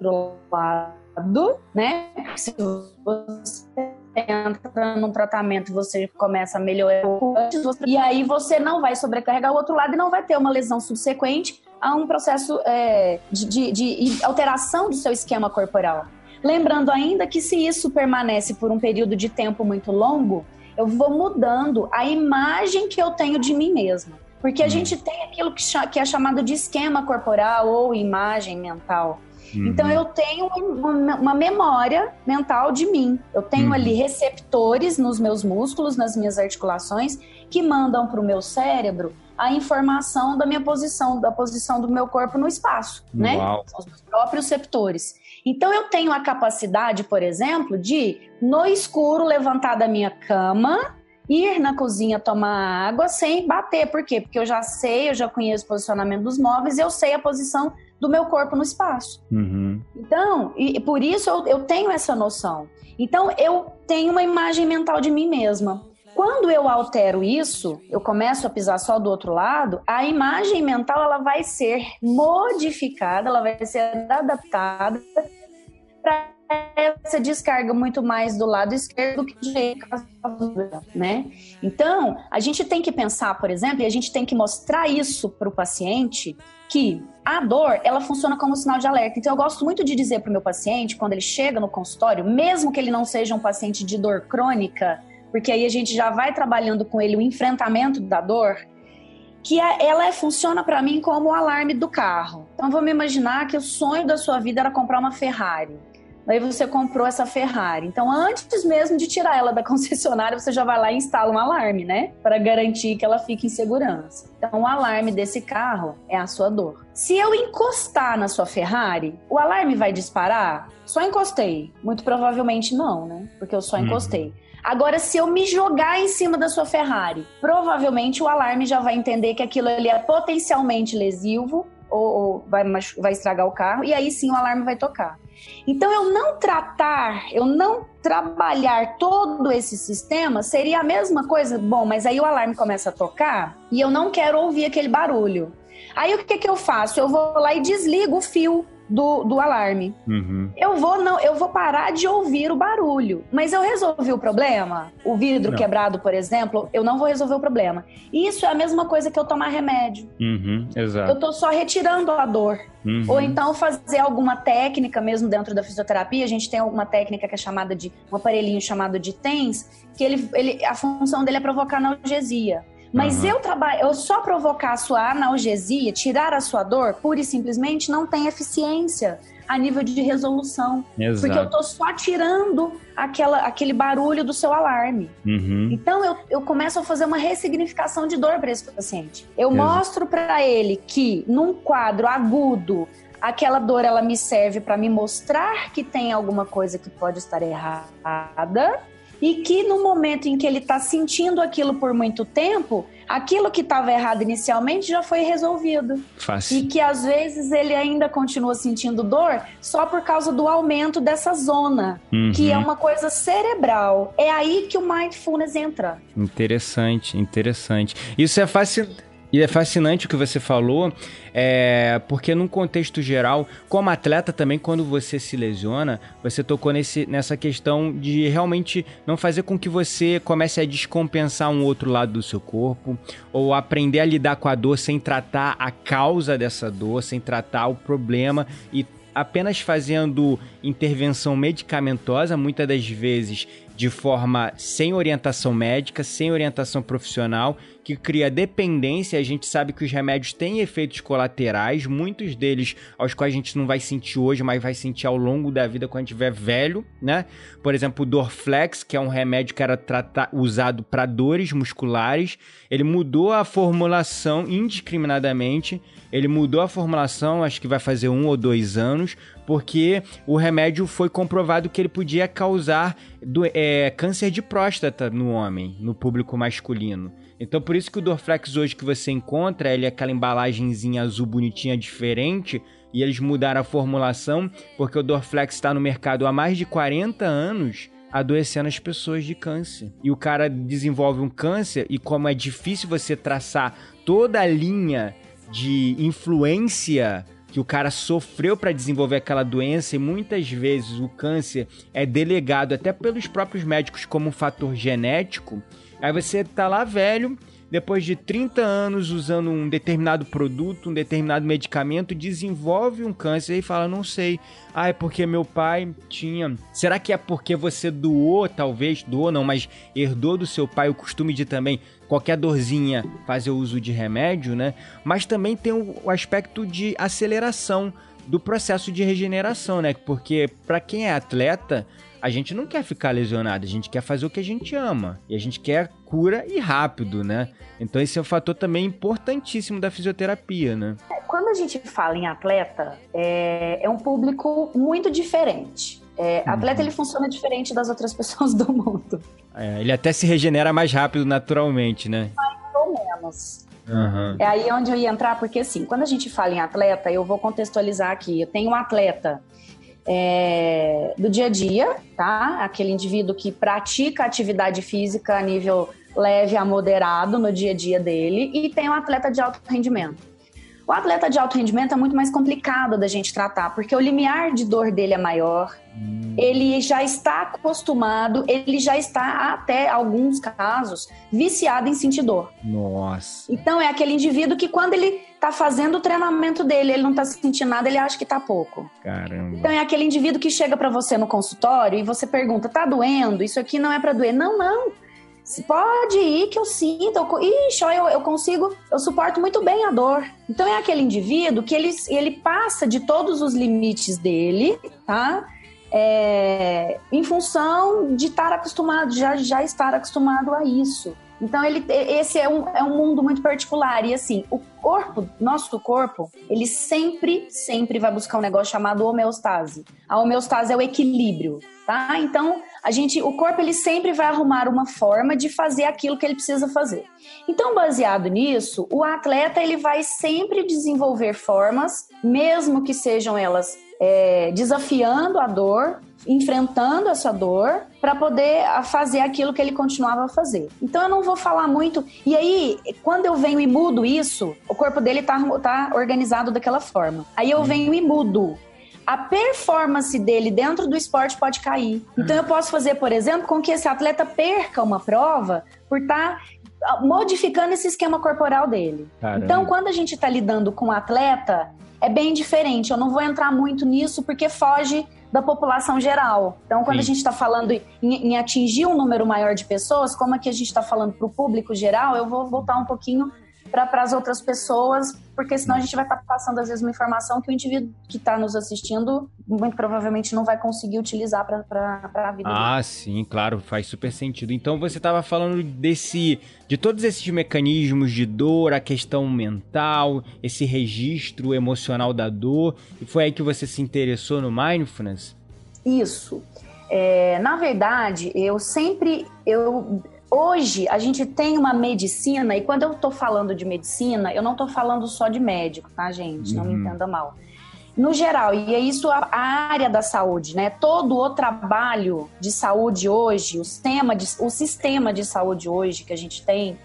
lado, né? Se você entra num tratamento, você começa a melhorar antes, e aí você não vai sobrecarregar o outro lado e não vai ter uma lesão subsequente a um processo é, de, de, de alteração do seu esquema corporal. Lembrando ainda que se isso permanece por um período de tempo muito longo, eu vou mudando a imagem que eu tenho de mim mesma. Porque a hum. gente tem aquilo que é chamado de esquema corporal ou imagem mental. Uhum. Então eu tenho uma, uma, memória mental de mim. Eu tenho uhum. ali receptores nos meus músculos, nas minhas articulações, que mandam para o meu cérebro a informação da minha posição, da posição do meu corpo no espaço, né? Uau. né? São os meus próprios receptores. Então eu tenho a capacidade, por exemplo, de no escuro levantar da minha cama, ir na cozinha tomar água sem bater. Por quê? Porque eu já sei, eu já conheço o posicionamento dos móveis, eu sei a posição do meu corpo no espaço. Uhum. Então, e por isso eu, eu tenho essa noção. Então, eu tenho uma imagem mental de mim mesma. Quando eu altero isso, eu começo a pisar só do outro lado, a imagem mental ela vai ser modificada, ela vai ser adaptada para essa descarga muito mais do lado esquerdo do que do direito, né? Então, a gente tem que pensar, por exemplo, e a gente tem que mostrar isso para o paciente que a dor, ela funciona como sinal de alerta. Então, eu gosto muito de dizer para o meu paciente, quando ele chega no consultório, mesmo que ele não seja um paciente de dor crônica, porque aí a gente já vai trabalhando com ele o enfrentamento da dor, que ela é, funciona para mim como o alarme do carro. Então vamos imaginar que o sonho da sua vida era comprar uma Ferrari. Aí você comprou essa Ferrari. Então, antes mesmo de tirar ela da concessionária, você já vai lá e instala um alarme, né? Para garantir que ela fique em segurança. Então, o alarme desse carro é a sua dor. Se eu encostar na sua Ferrari, o alarme vai disparar? Só encostei. Muito provavelmente não, né? Porque eu só uhum. encostei. Uhum. Agora, se eu me jogar em cima da sua Ferrari, provavelmente o alarme já vai entender que aquilo ali é potencialmente lesivo ou, ou vai, vai estragar o carro, e aí sim o alarme vai tocar. Então, eu não tratar, eu não trabalhar todo esse sistema seria a mesma coisa. Bom, mas aí o alarme começa a tocar e eu não quero ouvir aquele barulho. Aí o que, que eu faço? Eu vou lá e desligo o fio do, do alarme. Uhum. Eu vou não, eu vou parar de ouvir o barulho. Mas eu resolvi o problema? O vidro não. quebrado, por exemplo, eu não vou resolver o problema. Isso é a mesma coisa que eu tomar remédio. Uhum, exato. Eu tô só retirando a dor. Uhum. Ou então fazer alguma técnica mesmo dentro da fisioterapia. A gente tem alguma técnica que é chamada de um aparelhinho chamado de TENS, que ele, ele, a função dele é provocar analgesia. Mas uhum. eu trabalho, eu só provocar a sua analgesia, tirar a sua dor, pura e simplesmente não tem eficiência a nível de resolução. Exato. Porque eu tô só tirando aquela, aquele barulho do seu alarme. Uhum. Então eu, eu começo a fazer uma ressignificação de dor para esse paciente. Eu Exato. mostro para ele que num quadro agudo aquela dor ela me serve para me mostrar que tem alguma coisa que pode estar errada e que no momento em que ele está sentindo aquilo por muito tempo, aquilo que estava errado inicialmente já foi resolvido. Fácil. E que às vezes ele ainda continua sentindo dor só por causa do aumento dessa zona, uhum. que é uma coisa cerebral. É aí que o mindfulness entra. Interessante, interessante. Isso é fácil e é fascinante o que você falou, é, porque num contexto geral, como atleta também, quando você se lesiona, você tocou nesse, nessa questão de realmente não fazer com que você comece a descompensar um outro lado do seu corpo, ou aprender a lidar com a dor sem tratar a causa dessa dor, sem tratar o problema e apenas fazendo intervenção medicamentosa, muitas das vezes de forma sem orientação médica, sem orientação profissional, que cria dependência. A gente sabe que os remédios têm efeitos colaterais, muitos deles aos quais a gente não vai sentir hoje, mas vai sentir ao longo da vida quando estiver velho, né? Por exemplo, o Dorflex, que é um remédio que era tratar, usado para dores musculares, ele mudou a formulação indiscriminadamente. Ele mudou a formulação, acho que vai fazer um ou dois anos, porque o remédio foi comprovado que ele podia causar do, é, câncer de próstata no homem, no público masculino. Então por isso que o Dorflex hoje que você encontra, ele é aquela embalagenzinha azul bonitinha diferente, e eles mudaram a formulação, porque o Dorflex está no mercado há mais de 40 anos adoecendo as pessoas de câncer. E o cara desenvolve um câncer e como é difícil você traçar toda a linha de influência que o cara sofreu para desenvolver aquela doença e muitas vezes o câncer é delegado até pelos próprios médicos como um fator genético. Aí você tá lá velho, depois de 30 anos usando um determinado produto, um determinado medicamento, desenvolve um câncer e fala: Não sei. Ah, é porque meu pai tinha. Será que é porque você doou, talvez? Doou não, mas herdou do seu pai o costume de também qualquer dorzinha fazer uso de remédio, né? Mas também tem o aspecto de aceleração do processo de regeneração, né? Porque para quem é atleta, a gente não quer ficar lesionado, a gente quer fazer o que a gente ama. E a gente quer cura e rápido, né? Então esse é um fator também importantíssimo da fisioterapia, né? Quando a gente fala em atleta, é, é um público muito diferente. É, uhum. atleta ele funciona diferente das outras pessoas do mundo. É, ele até se regenera mais rápido naturalmente, né? Mais ou menos. Uhum. É aí onde eu ia entrar, porque assim, quando a gente fala em atleta, eu vou contextualizar aqui. Eu tenho um atleta é, do dia a dia, tá? Aquele indivíduo que pratica atividade física a nível leve a moderado no dia a dia dele, e tem um atleta de alto rendimento. O atleta de alto rendimento é muito mais complicado da gente tratar, porque o limiar de dor dele é maior, hum. ele já está acostumado, ele já está, até alguns casos, viciado em sentir dor. Nossa. Então é aquele indivíduo que quando ele está fazendo o treinamento dele, ele não está sentindo nada, ele acha que está pouco. Caramba. Então é aquele indivíduo que chega para você no consultório e você pergunta: tá doendo? Isso aqui não é para doer. Não, não Pode ir que eu sinto. Eu, ixi, eu, eu consigo, eu suporto muito bem a dor. Então é aquele indivíduo que ele, ele passa de todos os limites dele, tá? É, em função de estar acostumado, já, já estar acostumado a isso. Então, ele, esse é um, é um mundo muito particular. E assim, o corpo, nosso corpo, ele sempre, sempre vai buscar um negócio chamado homeostase. A homeostase é o equilíbrio, tá? Então, a gente, o corpo, ele sempre vai arrumar uma forma de fazer aquilo que ele precisa fazer. Então, baseado nisso, o atleta, ele vai sempre desenvolver formas, mesmo que sejam elas é, desafiando a dor, enfrentando essa dor para poder fazer aquilo que ele continuava a fazer. Então eu não vou falar muito. E aí, quando eu venho e mudo isso, o corpo dele tá, tá organizado daquela forma. Aí eu venho e mudo a performance dele dentro do esporte pode cair. Então eu posso fazer, por exemplo, com que esse atleta perca uma prova por estar tá modificando esse esquema corporal dele. Caramba. Então, quando a gente está lidando com um atleta, é bem diferente. Eu não vou entrar muito nisso porque foge da população geral. Então, quando Sim. a gente está falando em, em, atingir um número maior de pessoas, como é que a gente está falando para o público geral, eu vou voltar um pouquinho para as outras pessoas, porque senão a gente vai estar tá passando, às vezes, uma informação que o indivíduo que está nos assistindo muito provavelmente não vai conseguir utilizar para a vida Ah, dele. sim, claro, faz super sentido. Então você estava falando desse de todos esses mecanismos de dor, a questão mental, esse registro emocional da dor, e foi aí que você se interessou no mindfulness? Isso. É, na verdade, eu sempre eu Hoje a gente tem uma medicina, e quando eu estou falando de medicina, eu não estou falando só de médico, tá, gente? Não uhum. me entenda mal. No geral, e é isso a área da saúde, né? Todo o trabalho de saúde hoje, o sistema de, o sistema de saúde hoje que a gente tem,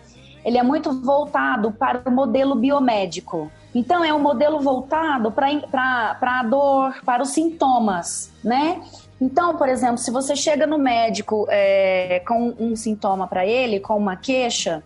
ele é muito voltado para o modelo biomédico. Então, é um modelo voltado para a dor, para os sintomas, né? Então, por exemplo, se você chega no médico é, com um sintoma para ele, com uma queixa,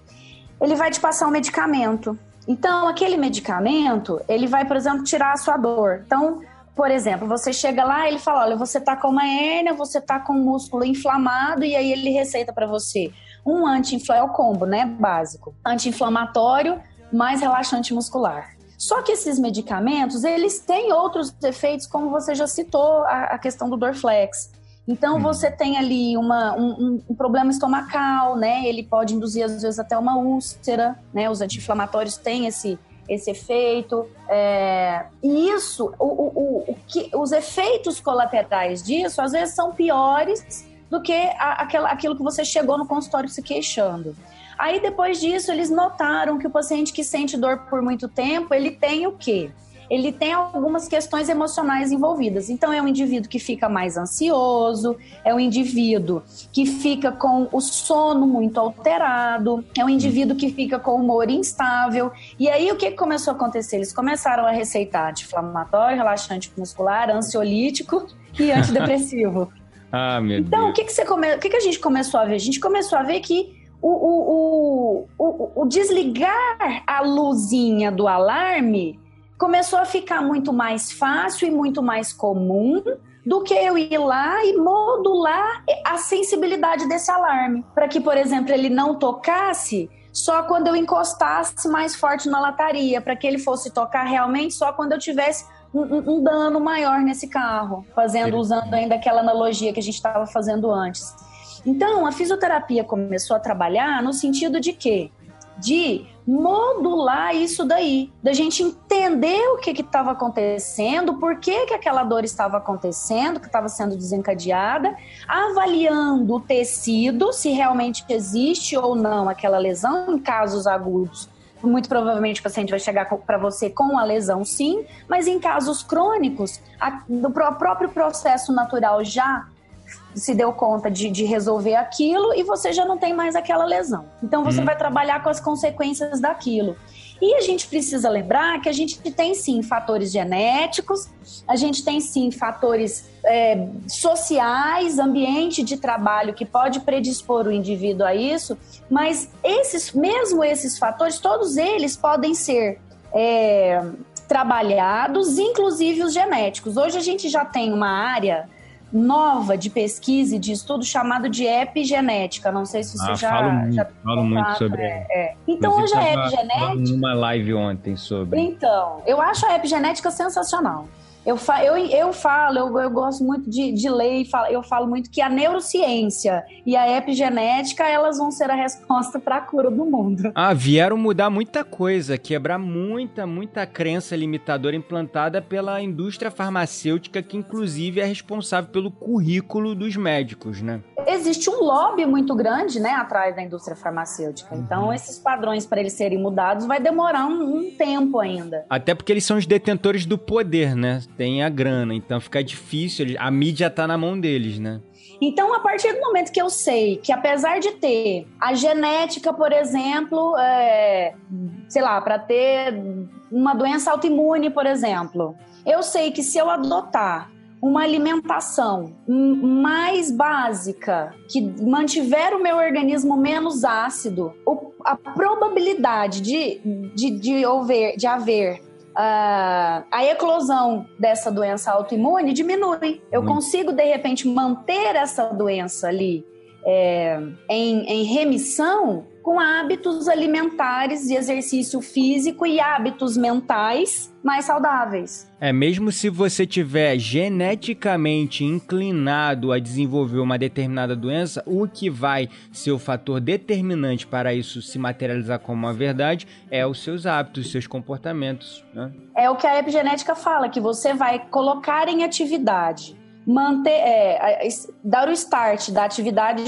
ele vai te passar um medicamento. Então, aquele medicamento, ele vai, por exemplo, tirar a sua dor. Então, por exemplo, você chega lá, ele fala: olha, você tá com uma hérnia, você tá com um músculo inflamado, e aí ele receita para você um anti-inflamatório, é o combo, né? Básico. Anti-inflamatório mais relaxante muscular. Só que esses medicamentos, eles têm outros efeitos, como você já citou, a, a questão do Dorflex. Então, hum. você tem ali uma, um, um, problema estomacal, né? Ele pode induzir, às vezes, até uma úlcera, né? Os anti-inflamatórios têm esse, esse efeito. É... E isso, o, o, o, que, os efeitos colaterais disso, às vezes, são piores do que a, aquela, aquilo que você chegou no consultório se queixando. Aí depois disso eles notaram que o paciente que sente dor por muito tempo, ele tem o quê? Ele tem algumas questões emocionais envolvidas. Então, é um indivíduo que fica mais ansioso, é um indivíduo que fica com o sono muito alterado, é um indivíduo que fica com o humor instável. E aí, o que começou a acontecer? Eles começaram a receitar anti-inflamatório, relaxante muscular, ansiolítico e antidepressivo. ah, meu então, Deus. o que, que, come... o que, que a gente começou a ver? A gente começou a ver que o, o, o, o, desligar a luzinha do alarme começou a ficar muito mais fácil e muito mais comum do que eu ir lá e modular a sensibilidade desse alarme. Para que, por exemplo, ele não tocasse só quando eu encostasse mais forte na lataria, para que ele fosse tocar realmente só quando eu tivesse um, um dano maior nesse carro, fazendo, usando ainda aquela analogia que a gente estava fazendo antes. Então, a fisioterapia começou a trabalhar no sentido de quê? De modular isso daí, da gente entender o que estava acontecendo, por que, que aquela dor estava acontecendo, que estava sendo desencadeada, avaliando o tecido, se realmente existe ou não aquela lesão, em casos agudos. Muito provavelmente o paciente vai chegar para você com a lesão, sim, mas em casos crônicos, do próprio processo natural já se deu conta de, de, resolver aquilo e você já não tem mais aquela lesão. Então você hum. vai trabalhar com as consequências daquilo. E a gente precisa lembrar que a gente tem sim fatores genéticos, a gente tem sim fatores é, sociais, ambiente de trabalho que pode predispor o indivíduo a isso, mas esses, mesmo esses fatores, todos eles podem ser é, trabalhados, inclusive os genéticos. Hoje a gente já tem uma área nova de pesquisa e de estudo chamado de epigenética. Não sei se você ah, já falo muito, já falo muito sobre. É, é. Então hoje a epigenética. Numa live ontem sobre. Então, eu acho a epigenética sensacional. Eu, fa eu, eu falo, eu, eu gosto muito de, de ler e falo, eu falo muito que a neurociência e a epigenética elas vão ser a resposta para a cura do mundo. Ah, vieram mudar muita coisa, quebrar muita, muita crença limitadora implantada pela indústria farmacêutica, que inclusive é responsável pelo currículo dos médicos, né? Existe um lobby muito grande, né, atrás da indústria farmacêutica. Uhum. Então, esses padrões para eles serem mudados vai demorar um, um tempo ainda. Até porque eles são os detentores do poder, né? Tem a grana, então fica difícil, a mídia tá na mão deles, né? Então, a partir do momento que eu sei que, apesar de ter a genética, por exemplo, é, sei lá, para ter uma doença autoimune, por exemplo, eu sei que se eu adotar uma alimentação mais básica, que mantiver o meu organismo menos ácido, a probabilidade de, de, de, de haver uh, a eclosão dessa doença autoimune diminui. Eu consigo, de repente, manter essa doença ali é, em, em remissão com hábitos alimentares de exercício físico e hábitos mentais mais saudáveis. É, mesmo se você tiver geneticamente inclinado a desenvolver uma determinada doença, o que vai ser o fator determinante para isso se materializar como uma verdade é os seus hábitos, os seus comportamentos. Né? É o que a epigenética fala, que você vai colocar em atividade manter, é, dar o start da atividade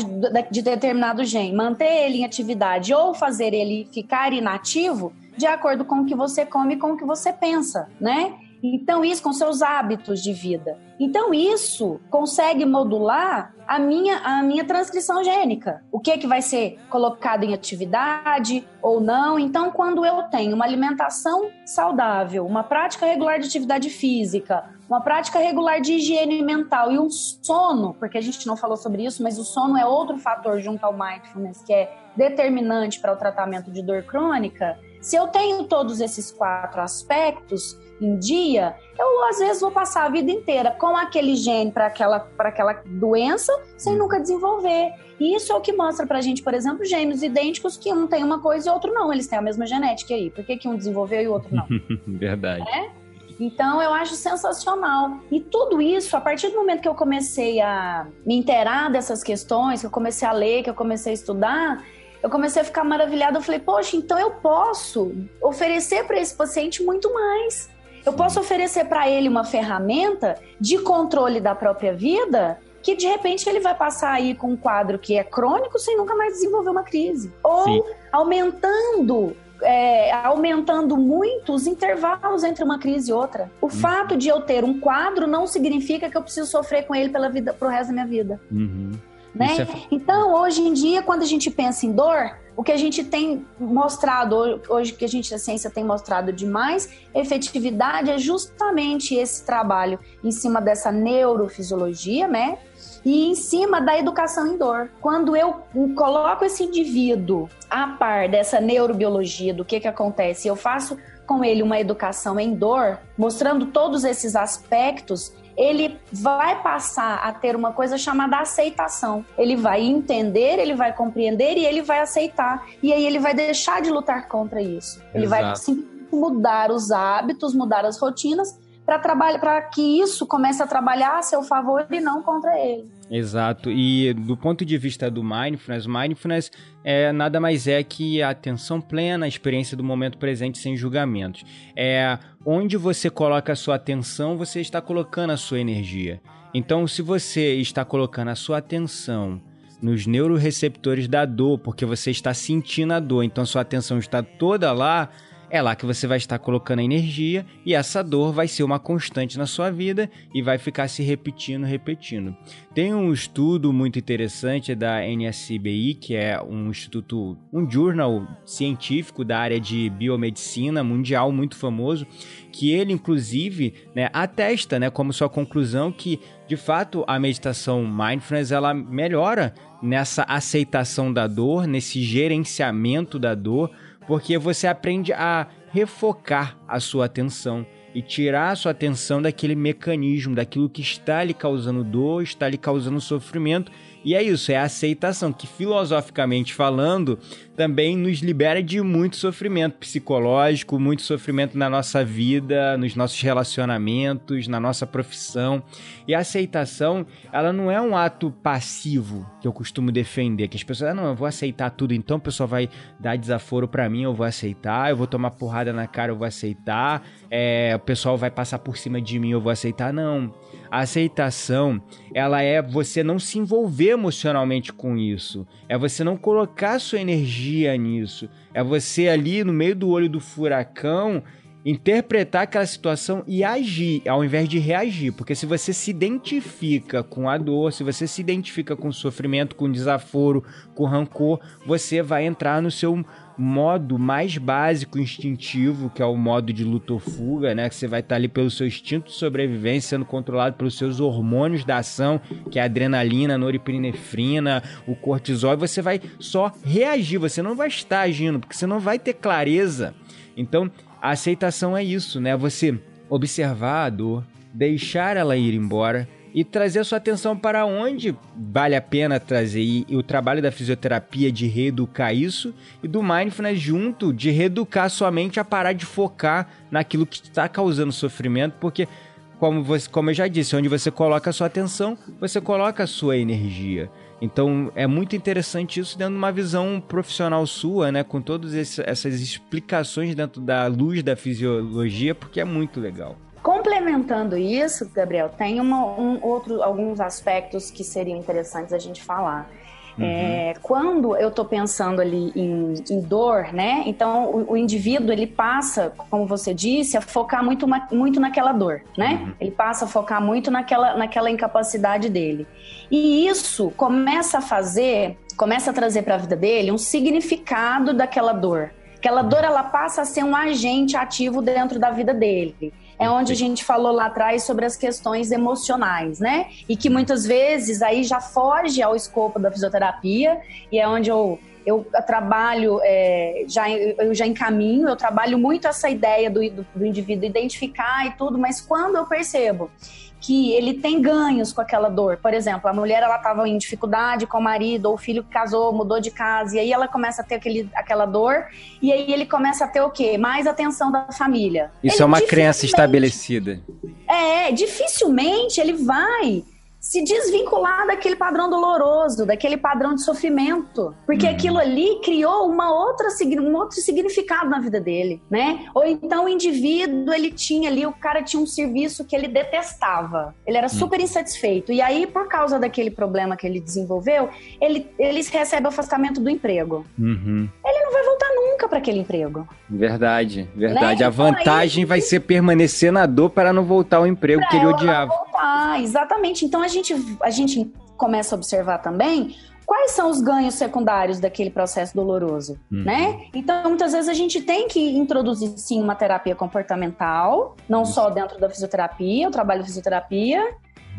de determinado gene, manter ele em atividade ou fazer ele ficar inativo de acordo com o que você come com o que você pensa, né? Então, isso com seus hábitos de vida. Então, isso consegue modular a minha, a minha transcrição gênica. O que, é que vai ser colocado em atividade ou não. Então, quando eu tenho uma alimentação saudável, uma prática regular de atividade física, uma prática regular de higiene mental e um sono, porque a gente não falou sobre isso, mas o sono é outro fator junto ao mindfulness que é determinante para o tratamento de dor crônica. Se eu tenho todos esses quatro aspectos, em dia, eu às vezes vou passar a vida inteira com aquele gene para aquela, aquela doença sem nunca desenvolver. E isso é o que mostra pra gente, por exemplo, gêmeos idênticos que um tem uma coisa e outro não. Eles têm a mesma genética aí. Por que, que um desenvolveu e o outro não? Verdade. É? Então eu acho sensacional. E tudo isso, a partir do momento que eu comecei a me inteirar dessas questões, que eu comecei a ler, que eu comecei a estudar, eu comecei a ficar maravilhada. Eu falei, poxa, então eu posso oferecer para esse paciente muito mais. Eu posso oferecer para ele uma ferramenta de controle da própria vida que de repente ele vai passar aí com um quadro que é crônico sem nunca mais desenvolver uma crise. Ou Sim. aumentando é, aumentando muito os intervalos entre uma crise e outra. O uhum. fato de eu ter um quadro não significa que eu preciso sofrer com ele pela vida, pro resto da minha vida. Uhum. Né? É... Então, hoje em dia, quando a gente pensa em dor, o que a gente tem mostrado hoje, que a gente a ciência tem mostrado de mais efetividade é justamente esse trabalho em cima dessa neurofisiologia, né? E em cima da educação em dor. Quando eu coloco esse indivíduo a par dessa neurobiologia, do que que acontece, eu faço com ele uma educação em dor, mostrando todos esses aspectos, ele vai passar a ter uma coisa chamada aceitação. Ele vai entender, ele vai compreender e ele vai aceitar. E aí ele vai deixar de lutar contra isso. Ele Exato. vai simplesmente mudar os hábitos, mudar as rotinas para que isso comece a trabalhar a seu favor e não contra ele. Exato. E do ponto de vista do mindfulness, mindfulness é nada mais é que a atenção plena, a experiência do momento presente sem julgamentos. É onde você coloca a sua atenção, você está colocando a sua energia. Então, se você está colocando a sua atenção nos neuroreceptores da dor, porque você está sentindo a dor, então sua atenção está toda lá, é lá que você vai estar colocando energia e essa dor vai ser uma constante na sua vida e vai ficar se repetindo, repetindo. Tem um estudo muito interessante da NSBI, que é um instituto, um journal científico da área de biomedicina mundial muito famoso, que ele inclusive né, atesta, né, como sua conclusão que de fato a meditação mindfulness ela melhora nessa aceitação da dor, nesse gerenciamento da dor, porque você aprende a refocar a sua atenção e tirar a sua atenção daquele mecanismo, daquilo que está lhe causando dor, está lhe causando sofrimento. E é isso, é a aceitação, que filosoficamente falando, também nos libera de muito sofrimento psicológico, muito sofrimento na nossa vida, nos nossos relacionamentos, na nossa profissão. E a aceitação, ela não é um ato passivo que eu costumo defender, que as pessoas, ah, não, eu vou aceitar tudo, então o pessoal vai dar desaforo para mim, eu vou aceitar, eu vou tomar porrada na cara, eu vou aceitar, é, o pessoal vai passar por cima de mim, eu vou aceitar. Não. A aceitação, ela é você não se envolver emocionalmente com isso. É você não colocar sua energia nisso. É você ali no meio do olho do furacão interpretar aquela situação e agir ao invés de reagir, porque se você se identifica com a dor, se você se identifica com o sofrimento, com o desaforo, com o rancor, você vai entrar no seu modo mais básico, instintivo, que é o modo de luta ou fuga, né? Que você vai estar ali pelo seu instinto de sobrevivência, sendo controlado pelos seus hormônios da ação, que é a adrenalina, a o cortisol, e você vai só reagir, você não vai estar agindo, porque você não vai ter clareza. Então, a aceitação é isso, né? Você observar a dor, deixar ela ir embora e trazer sua atenção para onde vale a pena trazer. E, e, o trabalho da fisioterapia de reeducar isso e do mindfulness junto de reeducar sua mente a parar de focar naquilo que está causando sofrimento, porque como, você, como eu já disse, onde você coloca a sua atenção, você coloca a sua energia. Então é muito interessante isso dentro de uma visão profissional sua, né? Com todas essas explicações dentro da luz da fisiologia, porque é muito legal. Complementando isso, Gabriel, tem uma, um, outro, alguns aspectos que seriam interessantes a gente falar. Uhum. É, quando eu estou pensando ali em, em, dor, né? Então o, o, indivíduo ele passa, como você disse, a focar muito, muito naquela dor, né? Uhum. Ele passa a focar muito naquela, naquela incapacidade dele. E isso começa a fazer, começa a trazer para a vida dele um significado daquela dor. Aquela dor ela passa a ser um agente ativo dentro da vida dele é onde a gente falou lá atrás sobre as questões emocionais, né? E que muitas vezes aí já foge ao escopo da fisioterapia e é onde eu eu trabalho, é, já, eu já encaminho, eu trabalho muito essa ideia do, do, do indivíduo identificar e tudo, mas quando eu percebo que ele tem ganhos com aquela dor. Por exemplo, a mulher ela estava em dificuldade com o marido, ou o filho que casou, mudou de casa, e aí ela começa a ter aquele, aquela dor, e aí ele começa a ter o quê? Mais atenção da família. Isso ele é uma crença estabelecida. É, dificilmente ele vai se desvincular daquele padrão doloroso, daquele padrão de sofrimento, porque uhum. aquilo ali criou uma outra, um outro significado na vida dele, né? Ou então o indivíduo, ele tinha ali, o cara tinha um serviço que ele detestava, ele era super uhum. insatisfeito, e aí por causa daquele problema que ele desenvolveu, ele, ele recebe afastamento do emprego. Uhum. Ele não vai voltar nunca para aquele emprego. Verdade, verdade. Né? A então, vantagem aí, vai ser permanecer na dor para não voltar ao emprego que ele odiava. Voltar, exatamente. Então a gente, a gente começa a observar também quais são os ganhos secundários daquele processo doloroso, uhum. né? Então, muitas vezes a gente tem que introduzir sim uma terapia comportamental, não só dentro da fisioterapia, o trabalho de fisioterapia,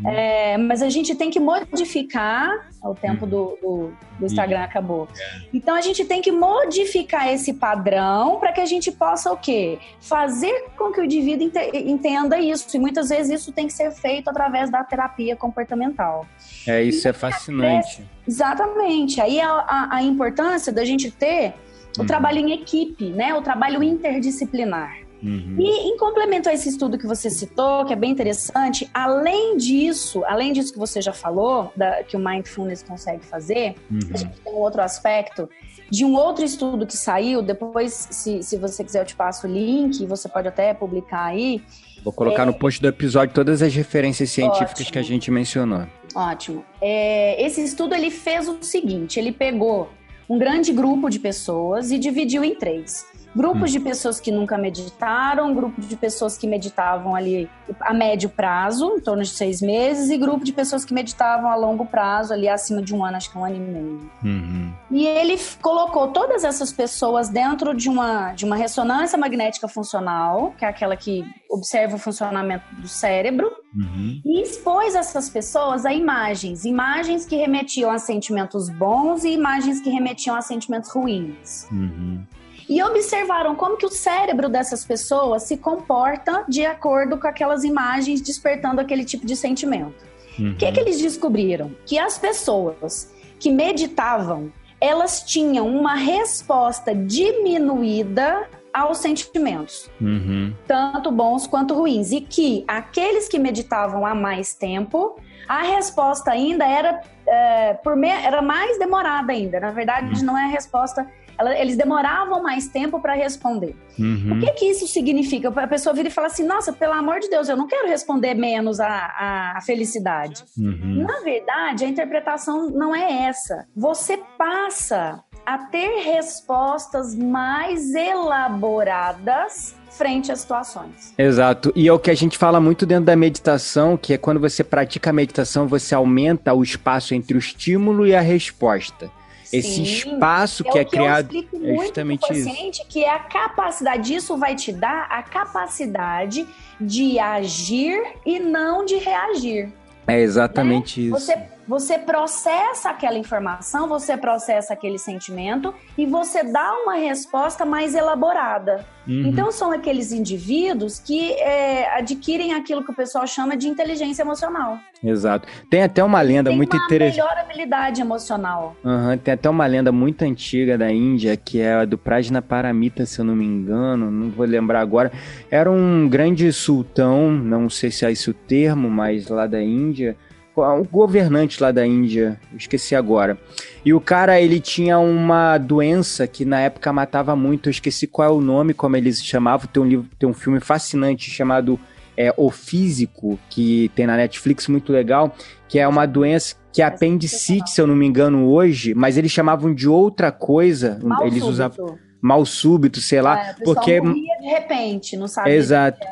Uhum. É, mas a gente tem que modificar. O tempo do, do, do Instagram acabou. É. Então a gente tem que modificar esse padrão para que a gente possa o quê? Fazer com que o indivíduo entenda isso. E muitas vezes isso tem que ser feito através da terapia comportamental. É, isso é fascinante. Exatamente. Aí a, a, a importância da gente ter o uhum. trabalho em equipe, né? O trabalho interdisciplinar. Uhum. E em complemento a esse estudo que você citou, que é bem interessante, além disso, além disso que você já falou, da, que o Mindfulness consegue fazer, uhum. a gente tem um outro aspecto de um outro estudo que saiu, depois, se, se você quiser, eu te passo o link, você pode até publicar aí. Vou colocar é... no post do episódio todas as referências científicas Ótimo. que a gente mencionou. Ótimo. É, esse estudo ele fez o seguinte: ele pegou um grande grupo de pessoas e dividiu em três. Grupos hum. de pessoas que nunca meditaram, grupo de pessoas que meditavam ali a médio prazo, em torno de seis meses, e grupo de pessoas que meditavam a longo prazo, ali acima de um ano, acho que um ano e meio. Uhum. E ele colocou todas essas pessoas dentro de uma, de uma ressonância magnética funcional, que é aquela que observa o funcionamento do cérebro, uhum. e expôs essas pessoas a imagens, imagens que remetiam a sentimentos bons e imagens que remetiam a sentimentos ruins. Uhum e observaram como que o cérebro dessas pessoas se comporta de acordo com aquelas imagens despertando aquele tipo de sentimento. O uhum. que, que eles descobriram? Que as pessoas que meditavam, elas tinham uma resposta diminuída aos sentimentos, uhum. tanto bons quanto ruins, e que aqueles que meditavam há mais tempo, a resposta ainda era, é, por me, era mais demorada ainda. Na verdade, uhum. não é a resposta ela, eles demoravam mais tempo para responder. Uhum. O que que isso significa? A pessoa vira e fala assim: nossa, pelo amor de Deus, eu não quero responder menos a, a, felicidade. Uhum. Na verdade, a interpretação não é essa. Você passa a ter respostas mais elaboradas frente às situações. Exato. E é o que a gente fala muito dentro da meditação, que é quando você pratica a meditação, você aumenta o espaço entre o estímulo e a resposta. Esse espaço é que é, que criado é justamente paciente, isso. Que é a capacidade, disso vai te dar a capacidade de agir e não de reagir. É exatamente né? isso. Você você processa aquela informação, você processa aquele sentimento e você dá uma resposta mais elaborada. Uhum. Então, são aqueles indivíduos que é, adquirem aquilo que o pessoal chama de inteligência emocional. Exato. Tem até uma lenda tem muito interessante. Melhor habilidade emocional. Uhum. Tem até uma lenda muito antiga da Índia, que é a do Prajna Paramita, se eu não me engano, não vou lembrar agora. Era um grande sultão, não sei se é esse o termo, mas lá da Índia um governante lá da Índia, esqueci agora. E o cara, ele tinha uma doença que na época matava muito, eu esqueci qual é o nome, como eles chamavam. Tem um livro, tem um filme fascinante chamado é, O Físico, que tem na Netflix, muito legal, que é uma doença que é apendicite, se eu não me engano, hoje, mas eles chamavam de outra coisa. Mal eles súbito. usavam mal súbito, sei lá, é, porque morria de repente, não sabe? Exato.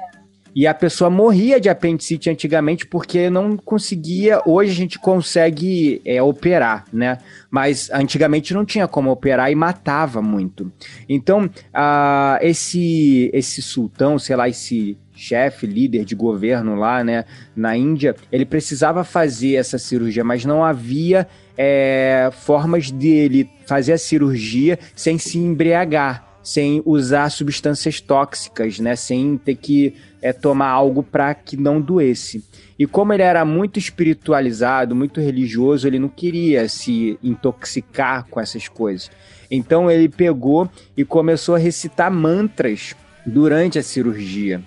E a pessoa morria de apendicite antigamente porque não conseguia. Hoje a gente consegue é, operar, né? Mas antigamente não tinha como operar e matava muito. Então, esse, esse sultão, sei lá, esse chefe, líder de governo lá, né, na Índia, ele precisava fazer essa cirurgia, mas não havia é, formas dele fazer a cirurgia sem se embriagar sem usar substâncias tóxicas, né? Sem ter que é, tomar algo para que não doesse. E como ele era muito espiritualizado, muito religioso, ele não queria se intoxicar com essas coisas. Então ele pegou e começou a recitar mantras durante a cirurgia.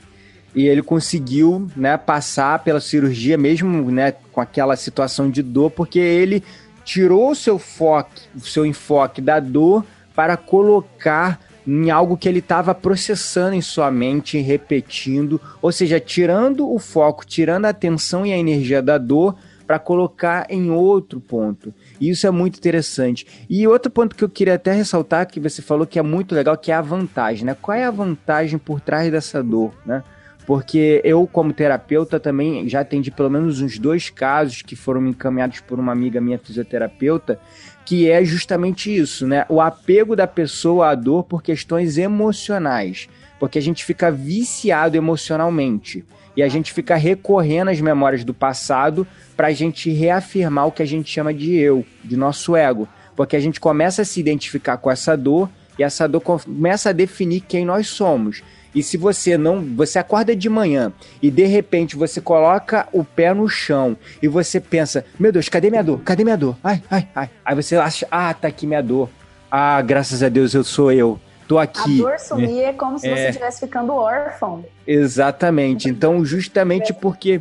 E ele conseguiu né, passar pela cirurgia, mesmo né, com aquela situação de dor, porque ele tirou o seu foco, o seu enfoque da dor para colocar em algo que ele estava processando em sua mente, repetindo, ou seja, tirando o foco, tirando a atenção e a energia da dor para colocar em outro ponto. E isso é muito interessante. E outro ponto que eu queria até ressaltar que você falou que é muito legal, que é a vantagem, né? Qual é a vantagem por trás dessa dor, né? Porque eu, como terapeuta, também já atendi pelo menos uns dois casos que foram encaminhados por uma amiga minha fisioterapeuta, que é justamente isso, né? O apego da pessoa à dor por questões emocionais, porque a gente fica viciado emocionalmente e a gente fica recorrendo às memórias do passado para a gente reafirmar o que a gente chama de eu, de nosso ego, porque a gente começa a se identificar com essa dor e essa dor começa a definir quem nós somos. E se você não, você acorda de manhã e de repente você coloca o pé no chão e você pensa: "Meu Deus, cadê minha dor? Cadê minha dor? Ai, ai, ai". Aí você acha: "Ah, tá aqui minha dor. Ah, graças a Deus eu sou eu. Tô aqui". A dor sumir é como se é. você estivesse ficando órfão. Exatamente. Então, justamente porque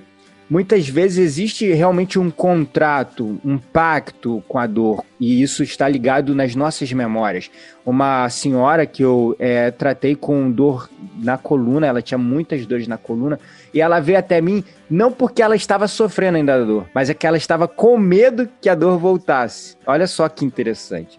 muitas vezes existe realmente um contrato, um pacto com a dor, e isso está ligado nas nossas memórias. Uma senhora que eu é, tratei com dor na coluna, ela tinha muitas dores na coluna, e ela veio até mim não porque ela estava sofrendo ainda da dor, mas é que ela estava com medo que a dor voltasse. Olha só que interessante.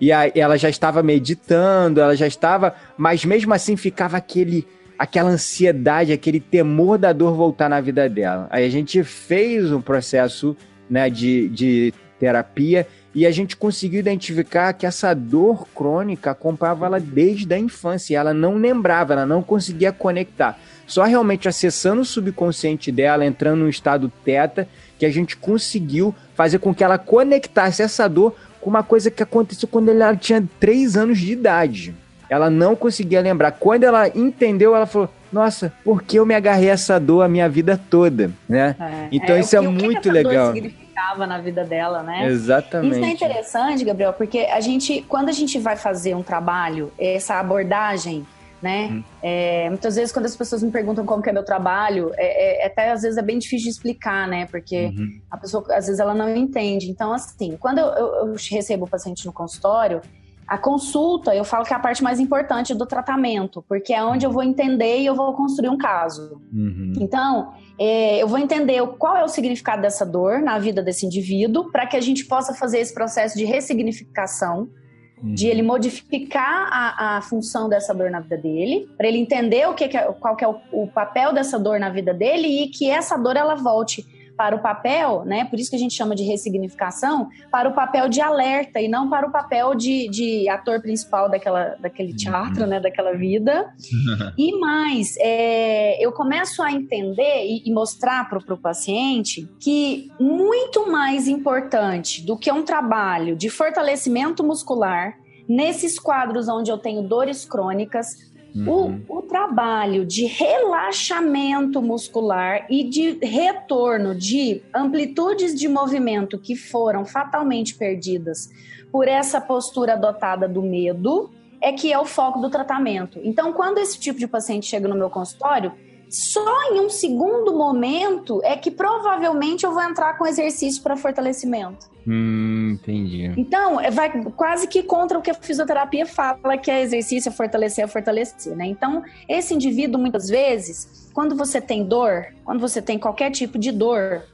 E aí ela já estava meditando, ela já estava, mas mesmo assim ficava aquele aquela ansiedade, aquele temor da dor voltar na vida dela. Aí a gente fez um processo né, de, de terapia e a gente conseguiu identificar que essa dor crônica acompanhava ela desde a infância. ela não lembrava, ela não conseguia conectar. Só realmente acessando o subconsciente dela, entrando no estado teta, que a gente conseguiu fazer com que ela conectasse essa dor com uma coisa que aconteceu quando ela tinha 3 anos de idade ela não conseguia lembrar. Quando ela entendeu, ela falou: Nossa, por que eu me agarrei a essa dor a minha vida toda? Né? É, então é, isso é muito que legal. significava na vida dela, né? Exatamente. Isso é interessante, Gabriel, porque a gente, quando a gente vai fazer um trabalho, essa abordagem né? Hum. É, muitas vezes quando as pessoas me perguntam como é meu trabalho, é, é, até às vezes é bem difícil de explicar, né? Porque uhum. a pessoa às vezes ela não entende. Então, assim, quando eu, eu, eu recebo o paciente no consultório, a consulta, eu falo que é a parte mais importante do tratamento, porque é onde eu vou entender e eu vou construir um caso. Uhum. Então, é, eu vou entender qual é o significado dessa dor na vida desse indivíduo, para que a gente possa fazer esse processo de ressignificação, uhum. de ele modificar a, a, função dessa dor na vida dele, para ele entender o que, que é, qual que é o, o papel dessa dor na vida dele e que essa dor ela volte para o papel, né? Por isso que a gente chama de ressignificação, para o papel de alerta e não para o papel de, de ator principal daquela, daquele teatro, né? Daquela vida. e mais, é, eu começo a entender e, e mostrar para o paciente que muito mais importante do que um trabalho de fortalecimento muscular nesses quadros onde eu tenho dores crônicas, Uhum. O, o, trabalho de relaxamento muscular e de retorno de amplitudes de movimento que foram fatalmente perdidas por essa postura adotada do medo é que é o foco do tratamento. Então, quando esse tipo de paciente chega no meu consultório, só em um segundo momento é que provavelmente eu vou entrar com exercício para fortalecimento. Hum, entendi. Então, é, vai quase que contra o que a fisioterapia fala, que é exercício, é fortalecer, é fortalecer, né? Então, esse indivíduo, muitas vezes, quando você tem dor, quando você tem qualquer tipo de dor,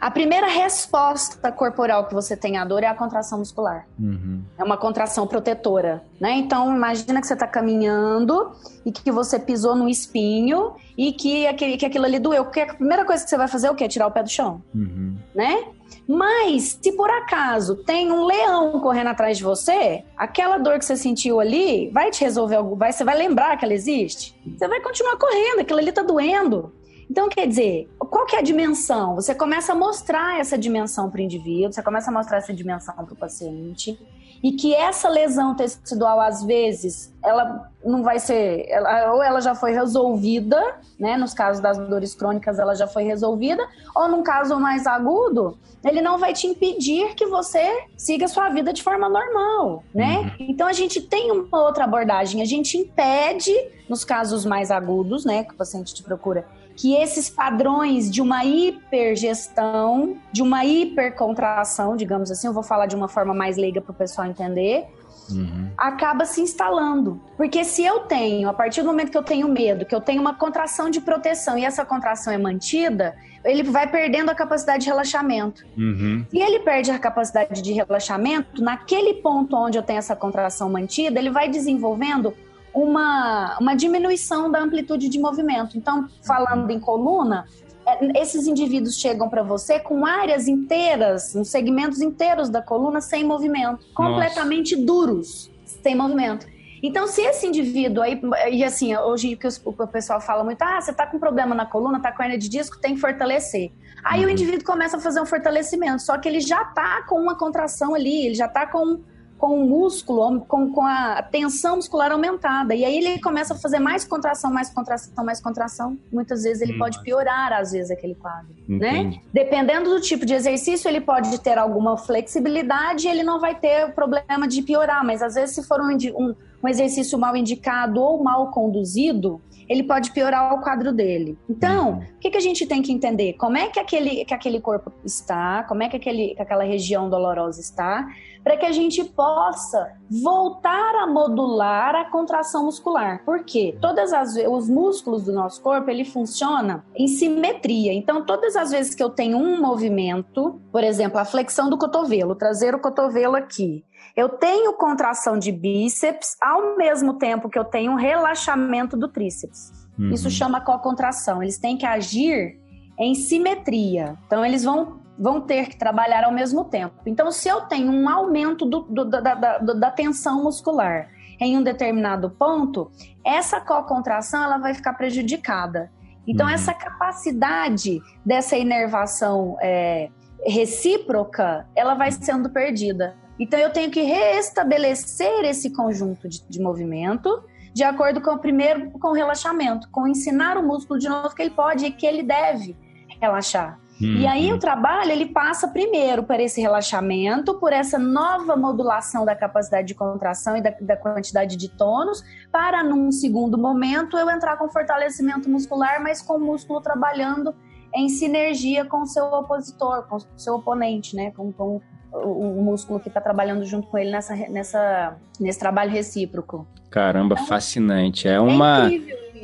a primeira resposta corporal que você tem à dor é a contração muscular. Uhum. É uma contração protetora, né? Então, imagina que você está caminhando e que você pisou no espinho e que, aquele, que aquilo ali doeu. Porque a primeira coisa que você vai fazer é o quê? Tirar o pé do chão, uhum. né? Mas, se por acaso tem um leão correndo atrás de você, aquela dor que você sentiu ali vai te resolver algo, vai, você vai lembrar que ela existe. Você vai continuar correndo, aquilo ali tá doendo. Então, quer dizer, qual que é a dimensão? Você começa a mostrar essa dimensão para o indivíduo, você começa a mostrar essa dimensão para o paciente, e que essa lesão tecidual, às vezes, ela não vai ser, ela, ou ela já foi resolvida, né? Nos casos das dores crônicas, ela já foi resolvida, ou num caso mais agudo, ele não vai te impedir que você siga a sua vida de forma normal, né? Uhum. Então a gente tem uma outra abordagem, a gente impede, nos casos mais agudos, né, que o paciente te procura, que esses padrões de uma hipergestão, de uma hipercontração, digamos assim, eu vou falar de uma forma mais leiga para o pessoal entender, uhum. acaba se instalando. Porque se eu tenho, a partir do momento que eu tenho medo, que eu tenho uma contração de proteção e essa contração é mantida, ele vai perdendo a capacidade de relaxamento. Uhum. Se ele perde a capacidade de relaxamento, naquele ponto onde eu tenho essa contração mantida, ele vai desenvolvendo uma, uma diminuição da amplitude de movimento. Então, falando em coluna, é, esses indivíduos chegam para você com áreas inteiras, uns segmentos inteiros da coluna sem movimento, completamente Nossa. duros, sem movimento. Então, se esse indivíduo aí, e assim, hoje que o pessoal fala muito, ah, você tá com problema na coluna, tá com hernia de disco, tem que fortalecer. Aí uhum. o indivíduo começa a fazer um fortalecimento, só que ele já tá com uma contração ali, ele já tá com com o músculo, com, com a tensão muscular aumentada. E aí ele começa a fazer mais contração, mais contração, mais contração. Muitas vezes ele hum. pode piorar, às vezes, aquele quadro. Né? Dependendo do tipo de exercício, ele pode ter alguma flexibilidade e ele não vai ter o problema de piorar. Mas às vezes, se for um, um um exercício mal indicado ou mal conduzido, ele pode piorar o quadro dele. Então, uhum. o que, que a gente tem que entender? Como é que aquele, que aquele corpo está, como é que, aquele, que aquela região dolorosa está, para que a gente possa voltar a modular a contração muscular. Por quê? Todas as os músculos do nosso corpo, ele funciona em simetria. Então, todas as vezes que eu tenho um movimento, por exemplo, a flexão do cotovelo, trazer o cotovelo aqui, eu tenho contração de bíceps ao mesmo tempo que eu tenho um relaxamento do tríceps. Uhum. Isso chama co-contração. Eles têm que agir em simetria. Então, eles vão, vão ter que trabalhar ao mesmo tempo. Então, se eu tenho um aumento do, do, da, da, da tensão muscular em um determinado ponto, essa co-contração ela vai ficar prejudicada. Então, uhum. essa capacidade dessa inervação é, recíproca, ela vai sendo perdida. Então eu tenho que restabelecer esse conjunto de, de movimento de acordo com o primeiro com o relaxamento, com ensinar o músculo de novo que ele pode e que ele deve relaxar. Uhum. E aí o trabalho ele passa primeiro por esse relaxamento, por essa nova modulação da capacidade de contração e da, da quantidade de tônus, para num segundo momento eu entrar com fortalecimento muscular, mas com o músculo trabalhando em sinergia com o seu opositor, com o seu oponente, né? Com, com o, músculo que está trabalhando junto com ele nessa, nessa, nesse trabalho recíproco. Caramba, então, fascinante. É uma.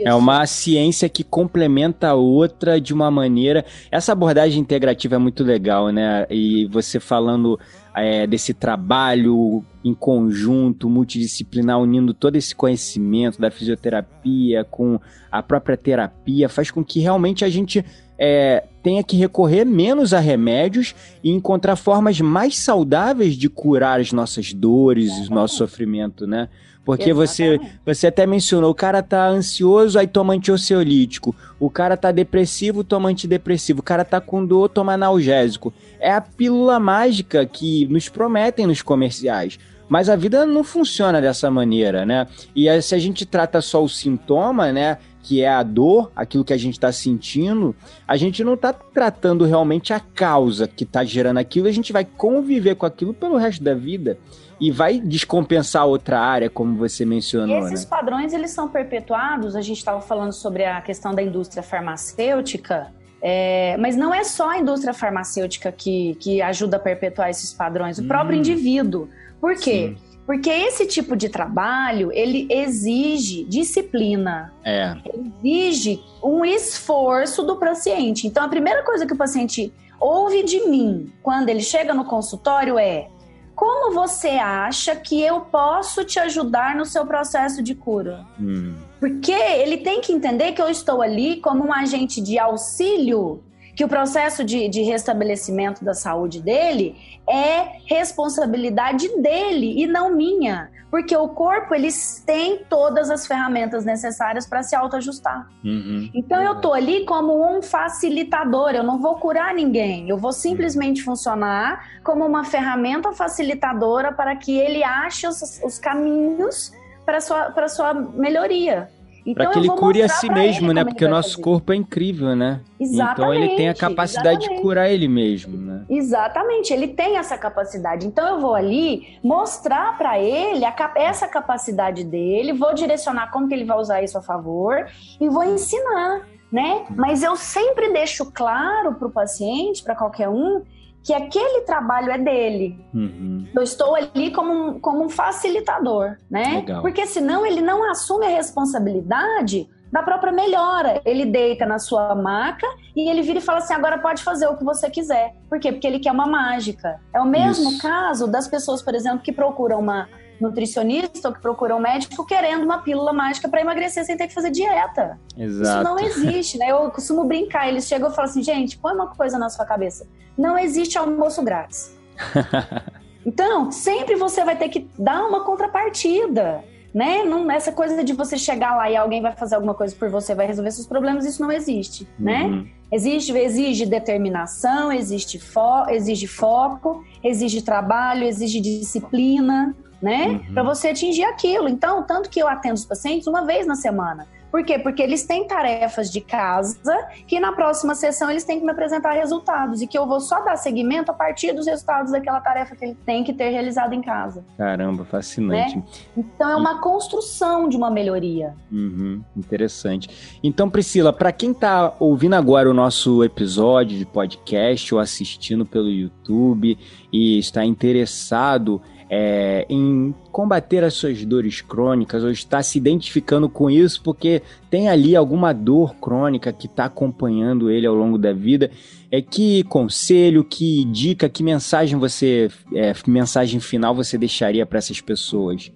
É uma ciência que complementa a outra de uma maneira. Essa abordagem integrativa é muito legal, né? E você falando é, desse trabalho em conjunto, multidisciplinar, unindo todo esse conhecimento da fisioterapia com a própria terapia, faz com que realmente a gente é, tenha que recorrer menos a remédios e encontrar formas mais saudáveis de curar as nossas dores, o nosso sofrimento, né? Porque você, você até mencionou, o cara tá ansioso, aí toma antiociolítico. O cara tá depressivo, toma antidepressivo. O cara tá com dor, toma analgésico. É a pílula mágica que nos prometem nos comerciais. Mas a vida não funciona dessa maneira, né? E se a gente trata só o sintoma, né? que é a dor, aquilo que a gente está sentindo, a gente não está tratando realmente a causa que está gerando aquilo, a gente vai conviver com aquilo pelo resto da vida e vai descompensar outra área, como você mencionou. Esses né? padrões eles são perpetuados. A gente estava falando sobre a questão da indústria farmacêutica. É, mas não é só a indústria farmacêutica que, que ajuda a perpetuar esses padrões, o hum. próprio indivíduo. Por quê? Sim. Porque esse tipo de trabalho, ele exige disciplina. É. Exige um esforço do paciente. Então, a primeira coisa que o paciente ouve de mim quando ele chega no consultório é: como você acha que eu posso te ajudar no seu processo de cura? Hum. Porque ele tem que entender que eu estou ali como um agente de auxílio que o processo de, de restabelecimento da saúde dele é responsabilidade dele e não minha. Porque o corpo, eles têm todas as ferramentas necessárias para se autoajustar. Uhum. Então, eu tô ali como um facilitador, eu não vou curar ninguém, eu vou simplesmente funcionar como uma ferramenta facilitadora para que ele ache os, os caminhos para sua, sua melhoria. Então, para que ele cure a si mesmo, né? Porque o nosso fazer. corpo é incrível, né? Exatamente. Então ele tem a capacidade exatamente. de curar ele mesmo, né? Exatamente, ele tem essa capacidade. Então eu vou ali mostrar para ele a, essa capacidade dele, vou direcionar como que ele vai usar isso a favor e vou ensinar, né? Mas eu sempre deixo claro para o paciente, para qualquer um, que aquele trabalho é dele. Uhum. Eu estou ali como um, como um facilitador, né? Legal. Porque senão ele não assume a responsabilidade da própria melhora. Ele deita na sua maca e ele vira e fala assim: agora pode fazer o que você quiser. Por quê? Porque ele quer uma mágica. É o mesmo Isso. caso das pessoas, por exemplo, que procuram uma nutricionista ou que procura um médico querendo uma pílula mágica para emagrecer sem ter que fazer dieta. Exato. Isso não existe, né? Eu costumo brincar, eles chegam e falam assim, gente, põe uma coisa na sua cabeça. Não existe almoço grátis. então, sempre você vai ter que dar uma contrapartida. Né? Não, essa coisa de você chegar lá e alguém vai fazer alguma coisa por você, vai resolver seus problemas, isso não existe, né? uhum. né? Existe, exige determinação, existe fo exige foco, exige trabalho, exige disciplina, né? Uhum. Para você atingir aquilo. Então, tanto que eu atendo os pacientes uma vez na semana. Por quê? Porque eles têm tarefas de casa que na próxima sessão eles têm que me apresentar resultados e que eu vou só dar seguimento a partir dos resultados daquela tarefa que ele tem que ter realizado em casa. Caramba, fascinante. Né? Então é uma construção de uma melhoria. Uhum, interessante. Então, Priscila, para quem está ouvindo agora o nosso episódio de podcast ou assistindo pelo YouTube e está interessado é, em combater as suas dores crônicas ou está se identificando com isso porque tem ali alguma dor crônica que está acompanhando ele ao longo da vida, é que conselho, que dica, que mensagem você, é, mensagem final você deixaria para essas pessoas?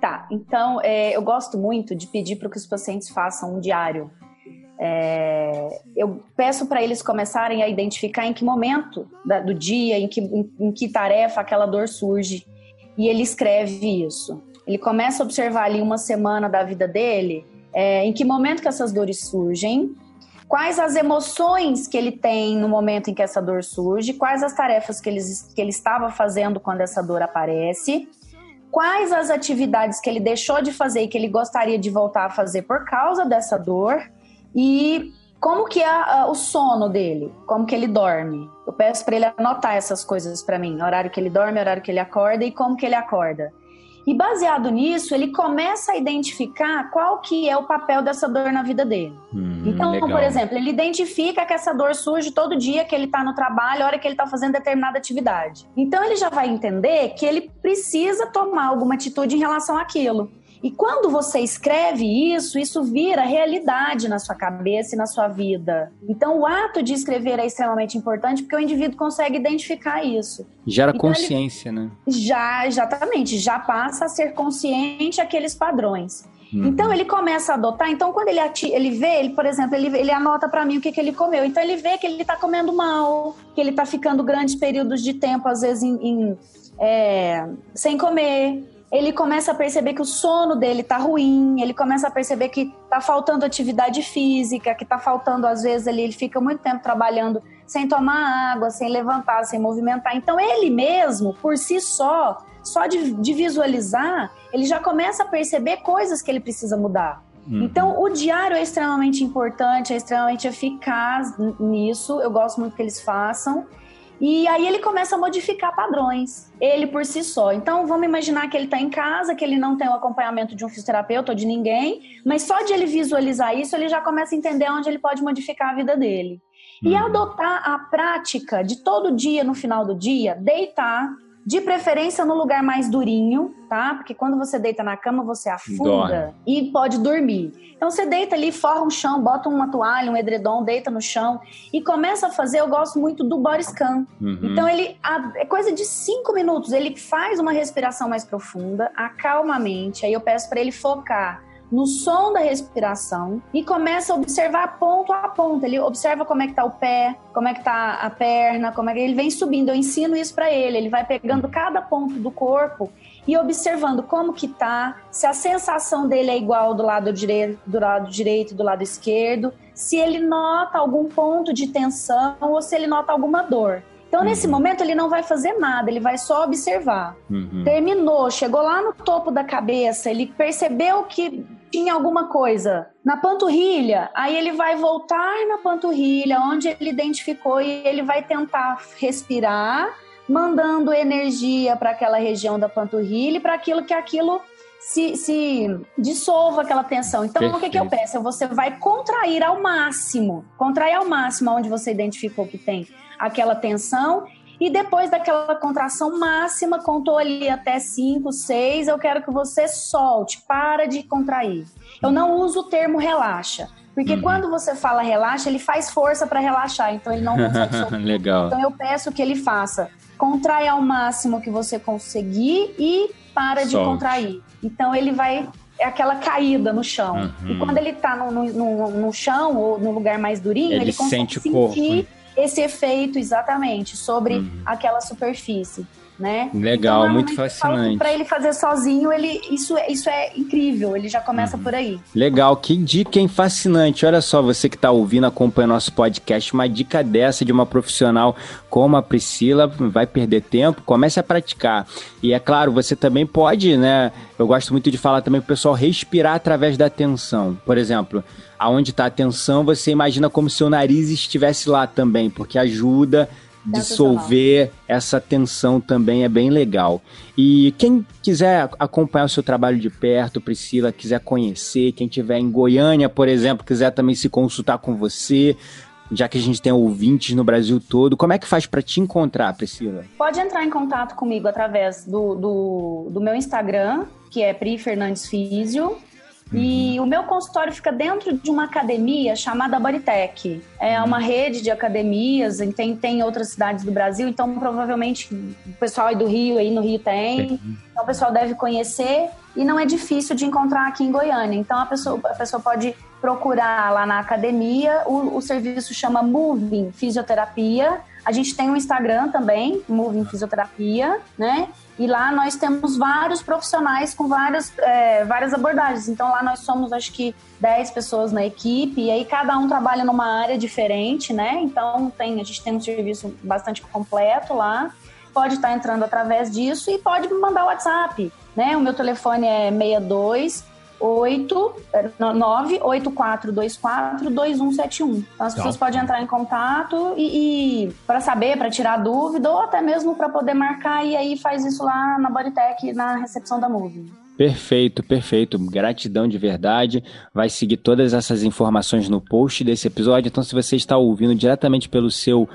Tá, então é, eu gosto muito de pedir para que os pacientes façam um diário é, eu peço para eles começarem a identificar em que momento da, do dia, em que, em, em que tarefa aquela dor surge. E ele escreve isso. Ele começa a observar ali uma semana da vida dele, é, em que momento que essas dores surgem, quais as emoções que ele tem no momento em que essa dor surge, quais as tarefas que ele, que ele estava fazendo quando essa dor aparece, quais as atividades que ele deixou de fazer e que ele gostaria de voltar a fazer por causa dessa dor, e como que é o sono dele, como que ele dorme. Eu peço para ele anotar essas coisas para mim, horário que ele dorme, horário que ele acorda e como que ele acorda. E baseado nisso, ele começa a identificar qual que é o papel dessa dor na vida dele. Hum, então, legal. por exemplo, ele identifica que essa dor surge todo dia que ele está no trabalho, a hora que ele está fazendo determinada atividade. Então, ele já vai entender que ele precisa tomar alguma atitude em relação àquilo. E quando você escreve isso, isso vira realidade na sua cabeça e na sua vida. Então, o ato de escrever é extremamente importante porque o indivíduo consegue identificar isso. Gera então, consciência, né? Já, exatamente, já passa a ser consciente aqueles padrões. Uhum. Então ele começa a adotar. Então quando ele, ele vê, ele, por exemplo, ele, ele anota para mim o que, que ele comeu. Então ele vê que ele está comendo mal, que ele está ficando grandes períodos de tempo, às vezes em, em é, sem comer, ele começa a perceber que o sono dele tá ruim, ele começa a perceber que tá faltando atividade física, que tá faltando, às vezes, ele, ele fica muito tempo trabalhando sem tomar água, sem levantar, sem movimentar. Então, ele mesmo, por si só, só de, de visualizar, ele já começa a perceber coisas que ele precisa mudar. Uhum. Então, o diário é extremamente importante, é extremamente eficaz nisso. Eu gosto muito que eles façam. E aí ele começa a modificar padrões, ele por si só. Então vamos imaginar que ele está em casa, que ele não tem o acompanhamento de um fisioterapeuta ou de ninguém, mas só de ele visualizar isso, ele já começa a entender onde ele pode modificar a vida dele. E uhum. adotar a prática de todo dia, no final do dia, deitar, de preferência no lugar mais durinho, tá? Porque quando você deita na cama, você afunda Dorme. e pode dormir. Então você deita ali, forra um chão, bota uma toalha, um edredom, deita no chão e começa a fazer. Eu gosto muito do body scan. Uhum. Então ele é coisa de cinco minutos. Ele faz uma respiração mais profunda, acalma a mente. Aí eu peço para ele focar no som da respiração e começa a observar ponto a ponto. Ele observa como é que tá o pé, como é que tá a perna, como é que ele vem subindo. Eu ensino isso para ele. Ele vai pegando cada ponto do corpo e observando como que tá, se a sensação dele é igual do lado direito, do lado direito, do lado esquerdo, se ele nota algum ponto de tensão ou se ele nota alguma dor. Então, nesse uhum. momento, ele não vai fazer nada, ele vai só observar. Uhum. Terminou, chegou lá no topo da cabeça, ele percebeu que tinha alguma coisa na panturrilha, aí ele vai voltar na panturrilha, onde ele identificou, e ele vai tentar respirar, mandando energia para aquela região da panturrilha e para aquilo que aquilo se, se dissolva aquela tensão. Então, Perfeito. o que, que eu peço? Você vai contrair ao máximo, contrair ao máximo onde você identificou que tem aquela tensão e depois daquela contração máxima, contou ali até 5, 6, eu quero que você solte, para de contrair. Eu não uso o termo relaxa, porque uhum. quando você fala relaxa, ele faz força para relaxar, então ele não consegue soltar. Legal. Então eu peço que ele faça, contrai ao máximo que você conseguir e para Solte. de contrair. Então ele vai é aquela caída no chão. Uhum. E quando ele está no, no, no, chão ou no lugar mais durinho, ele, ele consegue sente sentir esse efeito exatamente sobre uhum. aquela superfície. Né? Legal, então, muito fascinante. Para ele fazer sozinho, ele isso, isso é incrível, ele já começa uhum. por aí. Legal, que dica hein? fascinante. Olha só, você que está ouvindo, acompanha nosso podcast, uma dica dessa de uma profissional como a Priscila, vai perder tempo, comece a praticar. E é claro, você também pode, né? Eu gosto muito de falar também para o pessoal respirar através da atenção. Por exemplo, aonde está a atenção, você imagina como se o nariz estivesse lá também, porque ajuda dissolver essa tensão também é bem legal. E quem quiser acompanhar o seu trabalho de perto, Priscila, quiser conhecer, quem tiver em Goiânia, por exemplo, quiser também se consultar com você, já que a gente tem ouvintes no Brasil todo, como é que faz para te encontrar, Priscila? Pode entrar em contato comigo através do, do, do meu Instagram, que é Pri Fernandes Físio, e uhum. o meu consultório fica dentro de uma academia chamada Bodytech. É uhum. uma rede de academias, tem, tem outras cidades do Brasil, então provavelmente o pessoal aí do Rio, aí no Rio tem. Então o pessoal deve conhecer e não é difícil de encontrar aqui em Goiânia. Então a pessoa, a pessoa pode procurar lá na academia. O, o serviço chama Moving Fisioterapia. A gente tem um Instagram também, Moving Fisioterapia, né? E lá nós temos vários profissionais com várias, é, várias abordagens. Então lá nós somos, acho que, 10 pessoas na equipe, e aí cada um trabalha numa área diferente, né? Então tem, a gente tem um serviço bastante completo lá. Pode estar entrando através disso e pode mandar o WhatsApp, né? O meu telefone é 62 984242171. Então as pessoas tá. podem entrar em contato e, e para saber, para tirar dúvida ou até mesmo para poder marcar e aí faz isso lá na Bodytech, na recepção da Movie. Perfeito, perfeito. Gratidão de verdade. Vai seguir todas essas informações no post desse episódio. Então, se você está ouvindo diretamente pelo seu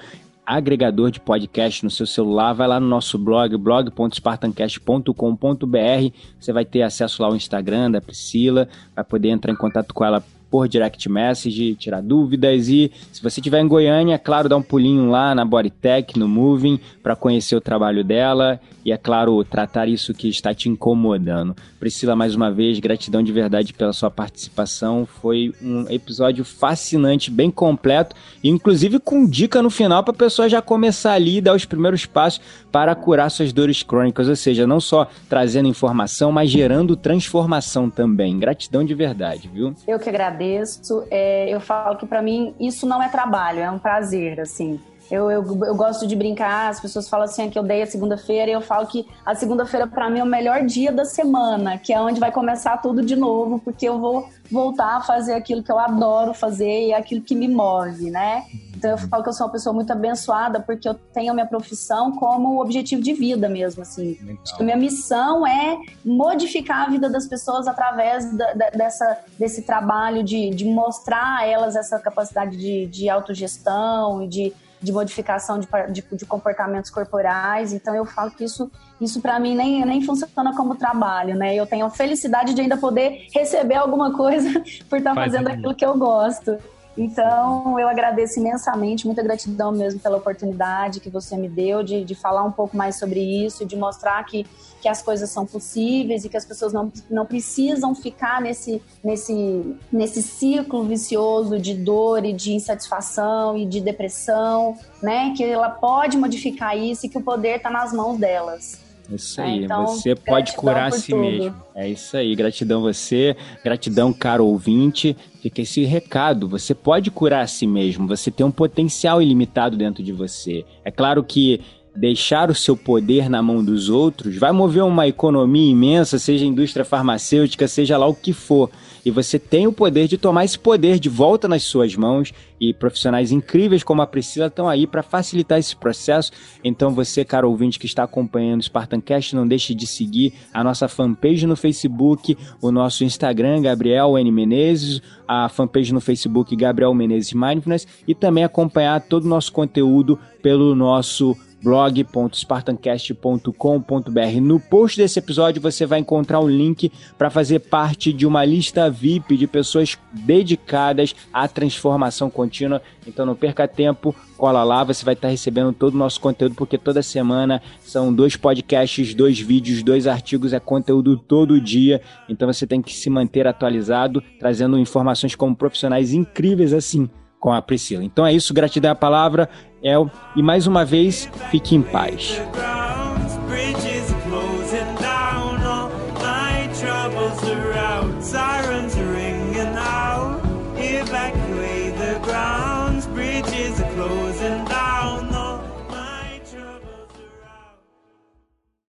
agregador de podcast no seu celular, vai lá no nosso blog, blog.spartancast.com.br. Você vai ter acesso lá ao Instagram da Priscila, vai poder entrar em contato com ela por direct message, tirar dúvidas e se você estiver em Goiânia, é claro, dá um pulinho lá na Bodytech, no Moving, para conhecer o trabalho dela e, é claro, tratar isso que está te incomodando. Priscila, mais uma vez, gratidão de verdade pela sua participação. Foi um episódio fascinante, bem completo, inclusive com dica no final para a pessoa já começar ali e dar os primeiros passos para curar suas dores crônicas, ou seja, não só trazendo informação, mas gerando transformação também. Gratidão de verdade, viu? Eu que agradeço. É, eu falo que para mim isso não é trabalho, é um prazer, assim. Eu, eu, eu, gosto de brincar, as pessoas falam assim que eu dei a segunda-feira e eu falo que a segunda-feira para mim é o melhor dia da semana, que é onde vai começar tudo de novo, porque eu vou voltar a fazer aquilo que eu adoro fazer e aquilo que me move, né? Então eu falo que eu sou uma pessoa muito abençoada porque eu tenho a minha profissão como objetivo de vida mesmo, assim. Acho que a minha missão é modificar a vida das pessoas através da, da, dessa, desse trabalho de, de mostrar a elas essa capacidade de, de autogestão e de de modificação de, de, de, comportamentos corporais. Então eu falo que isso, isso para mim nem, nem funciona como trabalho, né? Eu tenho a felicidade de ainda poder receber alguma coisa por estar tá fazendo aquilo que eu gosto. Então, eu agradeço imensamente, muita gratidão mesmo pela oportunidade que você me deu de, de falar um pouco mais sobre isso, de mostrar que, que as coisas são possíveis e que as pessoas não, não precisam ficar nesse, nesse, nesse ciclo vicioso de dor e de insatisfação e de depressão, né? Que ela pode modificar isso e que o poder está nas mãos delas. Isso aí, é, então, você pode curar a si tudo. mesmo. É isso aí, gratidão você, gratidão caro ouvinte. Fica esse recado, você pode curar a si mesmo, você tem um potencial ilimitado dentro de você. É claro que deixar o seu poder na mão dos outros vai mover uma economia imensa, seja indústria farmacêutica, seja lá o que for. E você tem o poder de tomar esse poder de volta nas suas mãos e profissionais incríveis como a Priscila estão aí para facilitar esse processo. Então você, cara ouvinte que está acompanhando o Spartancast, não deixe de seguir a nossa fanpage no Facebook, o nosso Instagram, Gabriel N. Menezes, a fanpage no Facebook, Gabriel Menezes Mindfulness, e também acompanhar todo o nosso conteúdo pelo nosso blog.spartancast.com.br. No post desse episódio você vai encontrar um link para fazer parte de uma lista VIP de pessoas dedicadas à transformação contínua. Então não perca tempo, cola lá, você vai estar recebendo todo o nosso conteúdo, porque toda semana são dois podcasts, dois vídeos, dois artigos, é conteúdo todo dia. Então você tem que se manter atualizado, trazendo informações como profissionais incríveis assim com a Priscila. Então é isso, gratidão à palavra, El, e mais uma vez, fique em paz.